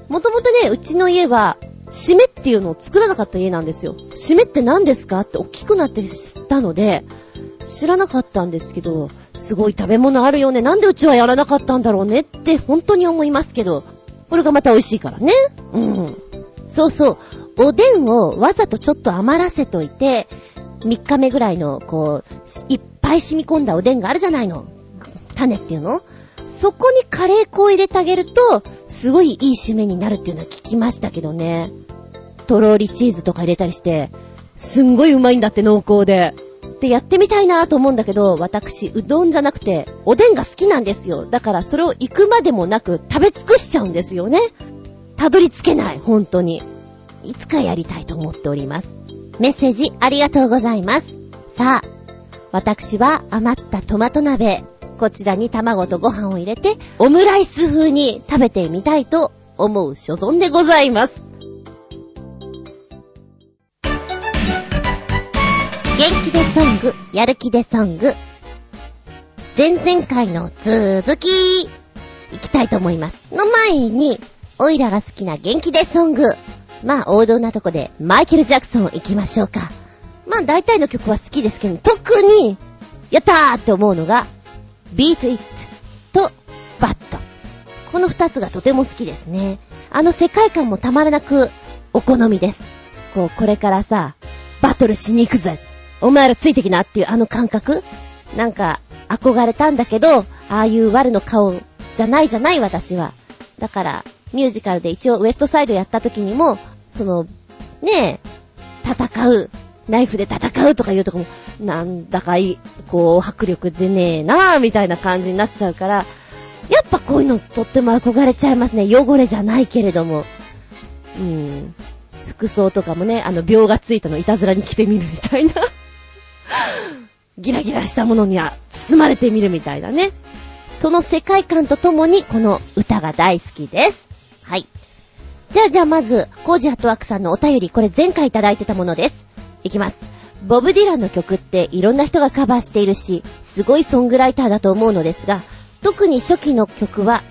Speaker 1: もともとね、うちの家は、締めっていうのを作らなかった家なんですよ。締めって何ですかって大きくなって知ったので、知らなかったんですけど、すごい食べ物あるよね。なんでうちはやらなかったんだろうねって本当に思いますけど、これがまた美味しいからね。うん。そうそう。おでんをわざとちょっと余らせといて、3日目ぐらいの、こう、いっぱい染み込んだおでんがあるじゃないの。種っていうのそこにカレー粉を入れてあげると、すごいいい締めになるっていうのは聞きましたけどね。とろりチーズとか入れたりして、すんごいうまいんだって濃厚で。で、やってみたいなと思うんだけど、私、うどんじゃなくて、おでんが好きなんですよ。だからそれを行くまでもなく食べ尽くしちゃうんですよね。たどり着けない、本当に。いつかやりたいと思っております。メッセージありがとうございます。さあ、私は余ったトマト鍋、こちらに卵とご飯を入れて、オムライス風に食べてみたいと思う所存でございます。元気でソング、やる気でソング。前々回の続き、いきたいと思います。の前に、オイラが好きな元気でソング。まあ、王道なとこで、マイケル・ジャクソン行きましょうか。まあ、大体の曲は好きですけど、特に、やったーって思うのが、Beat It と Bad。この二つがとても好きですね。あの世界観もたまらなくお好みです。こう、これからさ、バトルしに行くぜお前らついてきなっていうあの感覚なんか、憧れたんだけど、ああいう悪の顔じゃないじゃない私は。だから、ミュージカルで一応ウエストサイドやった時にも、その、ねえ、戦う、ナイフで戦うとかいうとこも、なんだかい、こう、迫力でねえなぁ、みたいな感じになっちゃうから、やっぱこういうのとっても憧れちゃいますね。汚れじゃないけれども。うん。服装とかもね、あの、秒がついたのいたずらに着てみるみたいな (laughs) ギラギラしたものには包まれてみるみたいなね。その世界観とともにこの歌が大好きです。はい。じゃあじゃあまず、コージハットワークさんのお便り、これ前回いただいてたものです。いきます。ボブ・ディランの曲っていろんな人がカバーしているし、すごいソングライターだと思うのですが、特に初期の曲は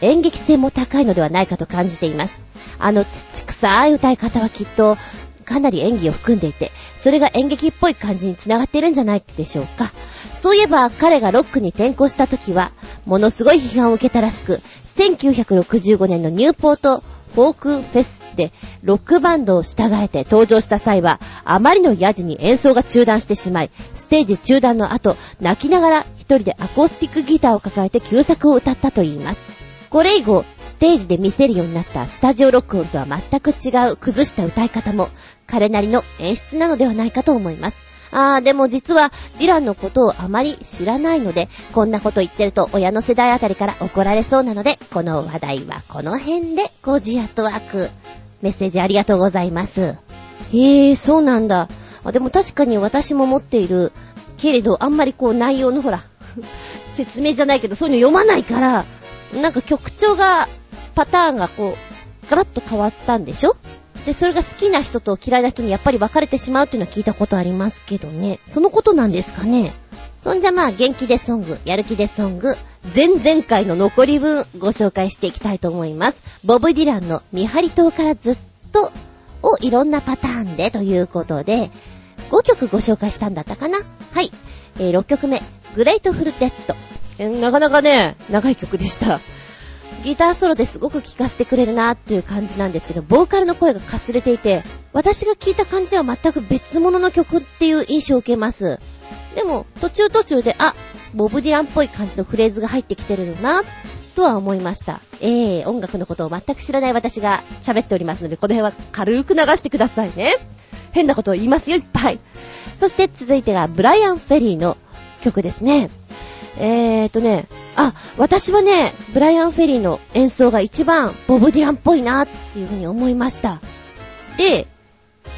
Speaker 1: 演劇性も高いのではないかと感じています。あの土臭い歌い方はきっとかなり演技を含んでいて、それが演劇っぽい感じにつながっているんじゃないでしょうか。そういえば彼がロックに転向した時は、ものすごい批判を受けたらしく、1965年のニューポートフォークフェスでロックバンドを従えて登場した際は、あまりのヤジに演奏が中断してしまい、ステージ中断の後、泣きながら一人でアコースティックギターを抱えて旧作を歌ったといいます。これ以後、ステージで見せるようになったスタジオ録音とは全く違う崩した歌い方も、彼なりの演出なのではないかと思います。あー、でも実は、ディランのことをあまり知らないので、こんなこと言ってると親の世代あたりから怒られそうなので、この話題はこの辺で、コジアットワーク。メッセージありがとうございます。へー、そうなんだ。でも確かに私も持っている、けれど、あんまりこう内容のほら、(laughs) 説明じゃないけど、そういうの読まないから、なんか曲調が、パターンがこう、ガラッと変わったんでしょ？で、それが好きな人と嫌いな人にやっぱり分かれてしまうっていうのは聞いたことありますけどね。そのことなんですかね？そんじゃまあ、元気でソング、やる気でソング、前々回の残り分ご紹介していきたいと思います。ボブ・ディランの見張り塔からずっとをいろんなパターンでということで、5曲ご紹介したんだったかな？はい。えー、6曲目、グレイトフル・デッド。なかなかね、長い曲でした。ギターソロですごく聴かせてくれるなっていう感じなんですけど、ボーカルの声がかすれていて、私が聴いた感じでは全く別物の曲っていう印象を受けます。でも、途中途中で、あ、ボブ・ディランっぽい感じのフレーズが入ってきてるのな、とは思いました。ええー、音楽のことを全く知らない私が喋っておりますので、この辺は軽く流してくださいね。変なことを言いますよ、いっぱい。そして続いてが、ブライアン・フェリーの曲ですね。えーとね、あ、私はね、ブライアン・フェリーの演奏が一番ボブ・ディランっぽいなっていうふうに思いました。で、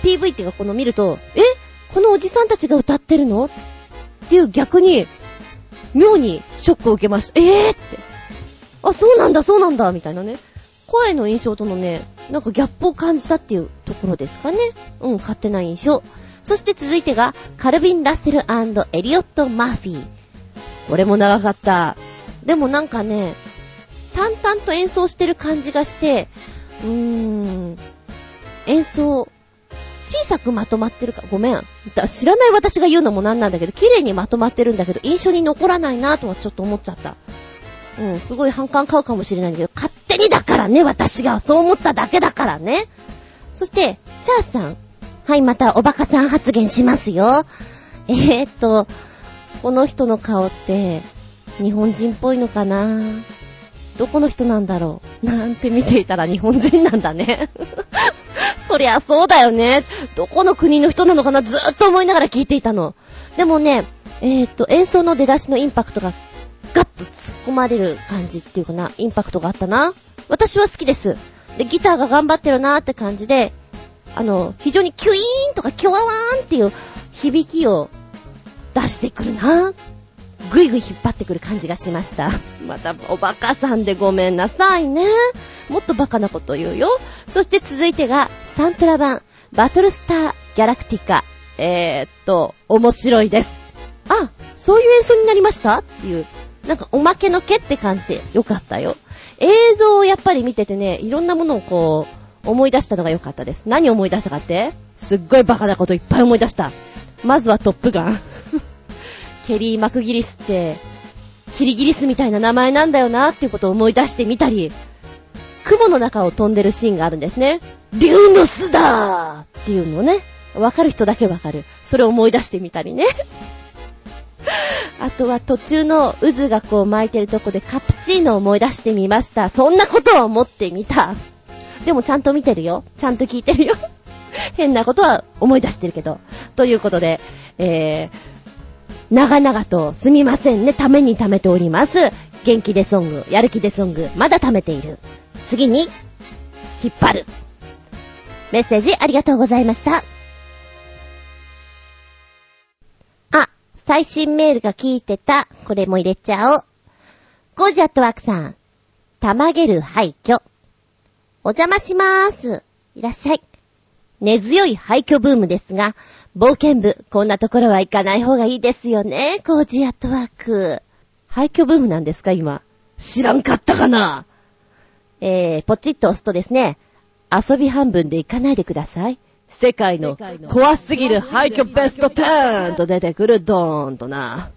Speaker 1: PV っていうかこの見ると、えこのおじさんたちが歌ってるの？っていう逆に、妙にショックを受けました。えーって。あ、そうなんだ、そうなんだ、みたいなね。声の印象とのね、なんかギャップを感じたっていうところですかね。うん、勝手な印象。そして続いてが、カルビン・ラッセルエリオット・マーフィー。これも長かった。でもなんかね、淡々と演奏してる感じがして、うーん、演奏、小さくまとまってるか、ごめん。知らない私が言うのもなんなんだけど、綺麗にまとまってるんだけど、印象に残らないなとはちょっと思っちゃった。うん、すごい反感買うかもしれないんだけど、勝手にだからね、私が。そう思っただけだからね。そして、チャーさん。はい、またおバカさん発言しますよ。えー、っと、この人の顔って、日本人っぽいのかな？どこの人なんだろうなんて見ていたら日本人なんだね。(laughs) そりゃそうだよね。どこの国の人なのかなずーっと思いながら聞いていたの。でもね、えー、っと、演奏の出だしのインパクトがガッと突っ込まれる感じっていうかな、インパクトがあったな。私は好きです。で、ギターが頑張ってるなーって感じで、あの、非常にキュイーンとかキュワワーンっていう響きを出してくるな。ぐいぐい引っ張ってくる感じがしました。また、おバカさんでごめんなさいね。もっとバカなこと言うよ。そして続いてが、サントラ版、バトルスターギャラクティカ。えー、っと、面白いです。あ、そういう演奏になりました？っていう、なんかおまけのけって感じでよかったよ。映像をやっぱり見ててね、いろんなものをこう、思い出したのが良かったです。何思い出したかって？すっごいバカなこといっぱい思い出した。まずはトップガン。ケリー・マクギリスって、キリギリスみたいな名前なんだよなっていうことを思い出してみたり、雲の中を飛んでるシーンがあるんですね。竜の巣だーっていうのね、わかる人だけわかる。それを思い出してみたりね。あとは途中の渦がこう巻いてるとこでカプチーノを思い出してみました。そんなことを思ってみた。でもちゃんと見てるよ。ちゃんと聞いてるよ。(laughs) 変なことは思い出してるけど。ということで、えー、長々とすみませんね。ために貯めております。元気でソング、やる気でソング、まだ貯めている。次に、引っ張る。メッセージありがとうございました。あ、最新メールが聞いてた。これも入れちゃおう。ゴージャットワークさん。たまげる廃墟。お邪魔しまーす。いらっしゃい。根強い廃墟ブームですが、冒険部、こんなところは行かない方がいいですよね、コージアットワーク。廃墟ブームなんですか、今。知らんかったかなえー、ポチッと押すとですね、遊び半分で行かないでください。世界の怖すぎる廃墟ベスト10と出てくるドーンとな。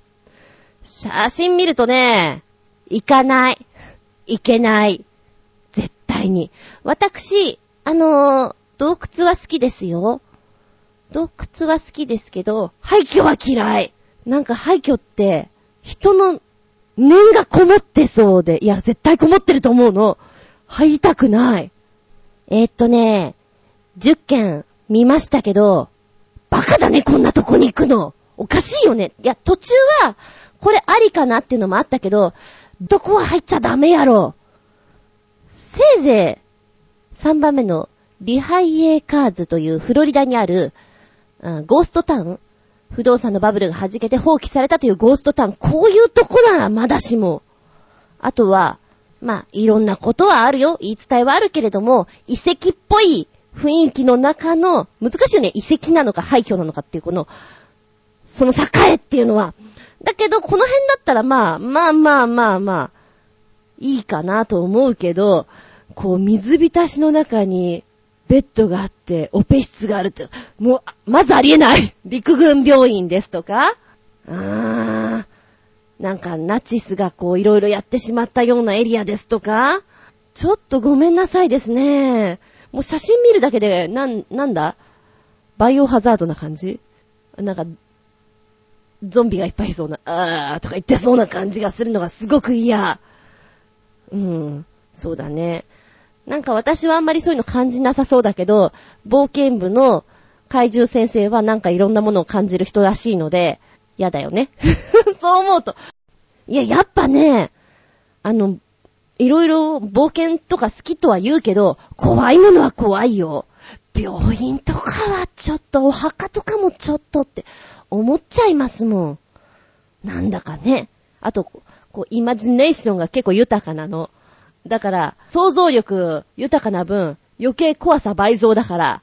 Speaker 1: 写真見るとね、行かない。行けない。絶対に。私、あのー、洞窟は好きですよ。洞窟は好きですけど、廃墟は嫌い。なんか廃墟って、人の念がこもってそうで、いや、絶対こもってると思うの。入りたくない。えー、っとね、10件見ましたけど、バカだね、こんなとこに行くの。おかしいよね。いや、途中は、これありかなっていうのもあったけど、どこは入っちゃダメやろ。せいぜい、3番目の、リハイエーカーズというフロリダにある、ゴーストタウン？不動産のバブルが弾けて放棄されたというゴーストタウン。こういうとこならまだしも。あとは、まあ、いろんなことはあるよ。言い伝えはあるけれども、遺跡っぽい雰囲気の中の、難しいよね。遺跡なのか廃墟なのかっていうこの、その境っていうのは。だけど、この辺だったらまあ、まあまあまあまあ、いいかなと思うけど、こう、水浸しの中に、ベッドがあって、オペ室があるって、もう、まずありえない。陸軍病院ですとか。あー、なんかナチスがこういろいろやってしまったようなエリアですとか。ちょっとごめんなさいですね。もう写真見るだけで、なん、なんだ？バイオハザードな感じ？なんか、ゾンビがいっぱいいそうな、あーとか言ってそうな感じがするのがすごく嫌。うん、そうだね。なんか私はあんまりそういうの感じなさそうだけど、冒険部の怪獣先生はなんかいろんなものを感じる人らしいので、嫌だよね。(laughs) そう思うと。いや、やっぱね、あの、いろいろ冒険とか好きとは言うけど、怖いものは怖いよ。病院とかはちょっと、お墓とかもちょっとって思っちゃいますもん。なんだかね。あと、こう、イマジネーションが結構豊かなの。だから、想像力豊かな分、余計怖さ倍増だから、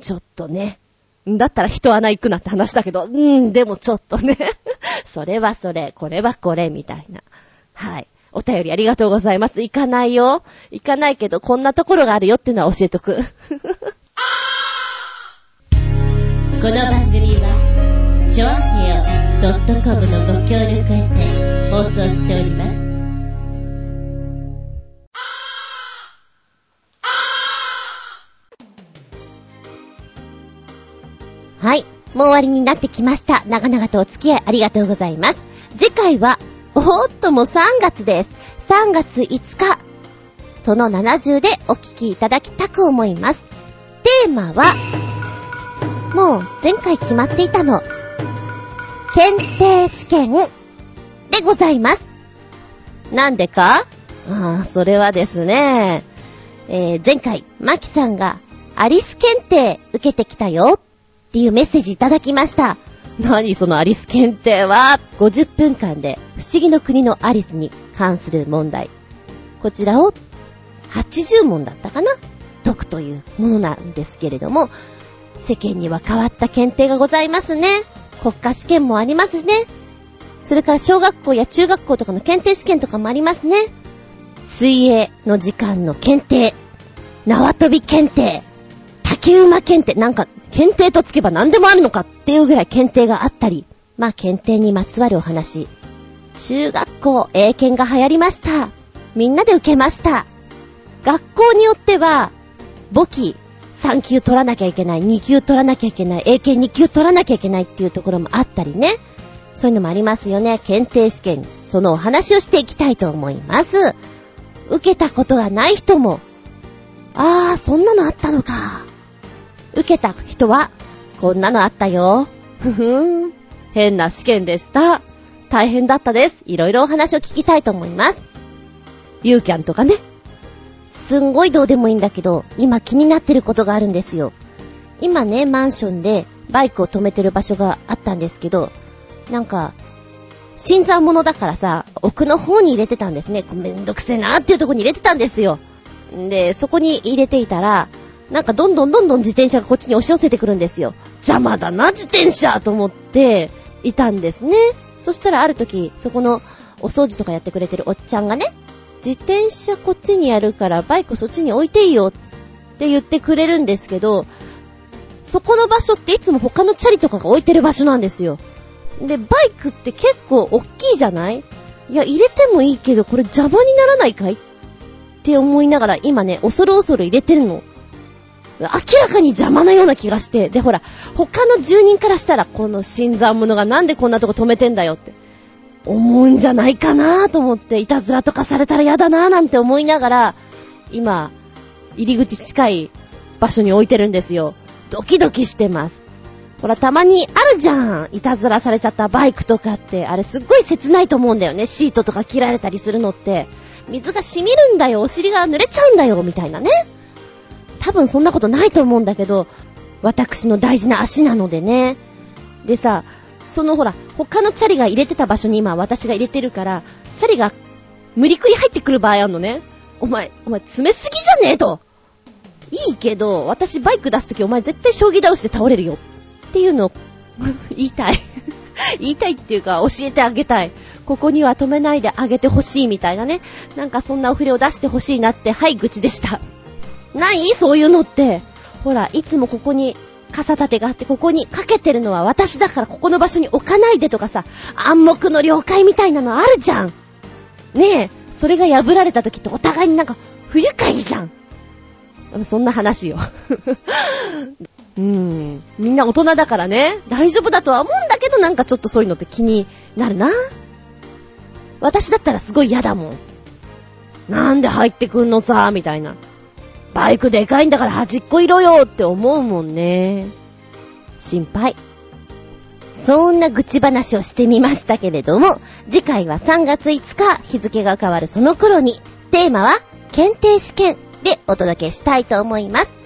Speaker 1: ちょっとね。だったら人穴行くなって話だけど、うん、でもちょっとね。(laughs) それはそれ、これはこれ、みたいな。はい。お便りありがとうございます。行かないよ。行かないけど、こんなところがあるよっていうのは教えとく。(laughs)
Speaker 3: この番組は、ちょあへよ .com のご協力へて放送しております。
Speaker 1: はい。もう終わりになってきました。長々とお付き合いありがとうございます。次回は、おーっとも3月です。3月5日。その70でお聞きいただきたく思います。テーマは、もう前回決まっていたの。検定試験でございます。なんでか？ああ、それはですね、えー、前回、マキさんがアリス検定受けてきたよっていうメッセージいただきました。何そのアリス検定は ?50 分間で不思議の国のアリスに関する問題。こちらを80問だったかな？解くというものなんですけれども、世間には変わった検定がございますね。国家試験もありますしね。それから小学校や中学校とかの検定試験とかもありますね。水泳の時間の検定、縄跳び検定、竹馬検定、なんか、検定とつけば何でもあるのかっていうぐらい検定があったり、まあ検定にまつわるお話。中学校、英検が流行りました。みんなで受けました。学校によっては、簿記3級取らなきゃいけない、2級取らなきゃいけない、英検2級取らなきゃいけないっていうところもあったりね。そういうのもありますよね。検定試験。そのお話をしていきたいと思います。受けたことがない人も、あー、そんなのあったのか。受けた人は、こんなのあったよ。ふふん。変な試験でした。大変だったです。いろいろお話を聞きたいと思います。ユーキャンとかね。すんごいどうでもいいんだけど、今気になってることがあるんですよ。今ね、マンションでバイクを止めてる場所があったんですけど、なんか、新参者だからさ、奥の方に入れてたんですね。めんどくせえなーっていうとこに入れてたんですよ。んで、そこに入れていたら、なんかどんどんどんどん自転車がこっちに押し寄せてくるんですよ。邪魔だな、自転車と思っていたんですね。そしたらある時、そこのお掃除とかやってくれてるおっちゃんがね、自転車こっちにやるからバイクそっちに置いていいよって言ってくれるんですけど、そこの場所っていつも他のチャリとかが置いてる場所なんですよ。で、バイクって結構大きいじゃない？いや、入れてもいいけど、これ邪魔にならないかい？って思いながら今ね、恐る恐る入れてるの。明らかに邪魔なような気がして。で、ほら、他の住人からしたら、この新参者がなんでこんなとこ止めてんだよって、思うんじゃないかなと思って、いたずらとかされたら嫌だななんて思いながら、今、入り口近い場所に置いてるんですよ。ドキドキしてます。ほら、たまにあるじゃん。いたずらされちゃったバイクとかって、あれすっごい切ないと思うんだよね。シートとか切られたりするのって。水が染みるんだよ。お尻が濡れちゃうんだよ。みたいなね。多分そんなことないと思うんだけど、私の大事な足なのでね。でさ、そのほら、他のチャリが入れてた場所に今私が入れてるから、チャリが無理くり入ってくる場合あんのね。お前、お前詰めすぎじゃねえと。いいけど、私バイク出すときお前絶対将棋倒しで倒れるよ。っていうのを (laughs) 言いたい。(laughs) 言いたいっていうか教えてあげたい。ここには止めないであげてほしいみたいなね。なんかそんなお触れを出してほしいなって、はい、愚痴でした。ない？そういうのって。ほら、いつもここに傘立てがあって、ここにかけてるのは私だからここの場所に置かないでとかさ、暗黙の了解みたいなのあるじゃん。ねえ、それが破られた時ってお互いになんか不愉快じゃん。そんな話よ。(laughs) うん。みんな大人だからね、大丈夫だとは思うんだけどなんかちょっとそういうのって気になるな。私だったらすごい嫌だもん。なんで入ってくんのさ、みたいな。バイクでかいんだから端っこいろよって思うもんね。心配。そんな愚痴話をしてみましたけれども、次回は3月5日、日付が変わるその頃に、テーマは、検定試験でお届けしたいと思います。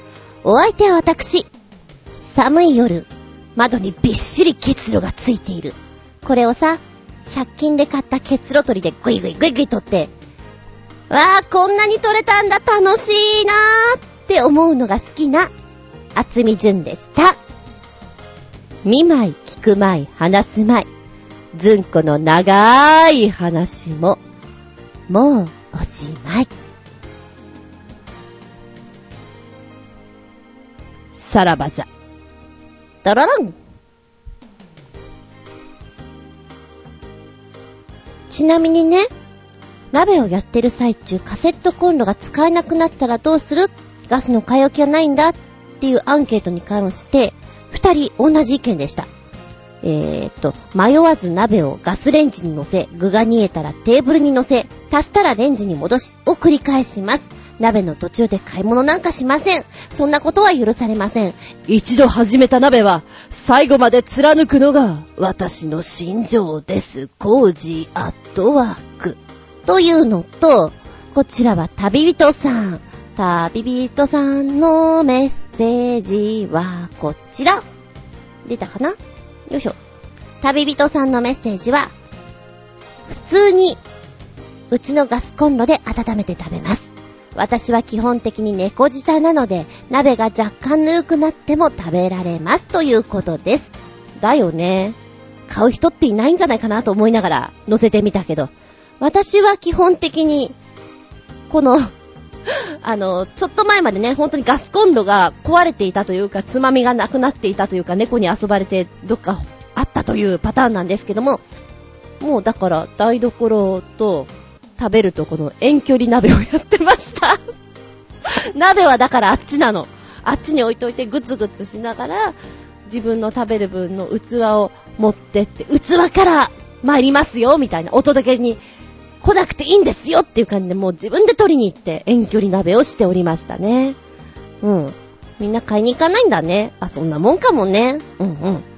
Speaker 1: お相手は私、寒い夜、窓にびっしり結露がついている。これをさ、100均で買った結露取りでグイグイグイグイ取って、わー、こんなに取れたんだ、楽しいなーって思うのが好きな、厚み純でした。見舞い、聞く舞い、話す舞い。ずんこの長い話も、もうおしまい。さらばじゃ。ドロロンちなみにね、鍋をやってる最中、カセットコンロが使えなくなったらどうする？ガスの買い置きはないんだっていうアンケートに関して、二人同じ意見でした。えーっと、迷わず鍋をガスレンジに乗せ、具が煮えたらテーブルに乗せ、足したらレンジに戻し、を繰り返します。鍋の途中で買い物なんかしません。そんなことは許されません。
Speaker 2: 一度始めた鍋は、最後まで貫くのが、私の信条です。コージーアットワーク。
Speaker 1: というのと、こちらは旅人さん。旅人さんのメッセージはこちら。出たかな？よいしょ。旅人さんのメッセージは、普通に、うちのガスコンロで温めて食べます。私は基本的に猫舌なので、鍋が若干ぬるくなっても食べられますということです。だよね。買う人っていないんじゃないかなと思いながら載せてみたけど、私は基本的に、この、(laughs) あの、ちょっと前までね、本当にガスコンロが壊れていたというか、つまみがなくなっていたというか、猫に遊ばれてどっかあったというパターンなんですけども、もうだから台所と食べるとこの遠距離鍋をやってました。(laughs) 鍋はだからあっちなの。あっちに置いといてグツグツしながら、自分の食べる分の器を持ってって、器から参りますよ、みたいな。お届けに来なくていいんですよっていう感じで、もう自分で取りに行って遠距離鍋をしておりましたね。うん。みんな買いに行かないんだね。あ、そんなもんかもね。うんうん。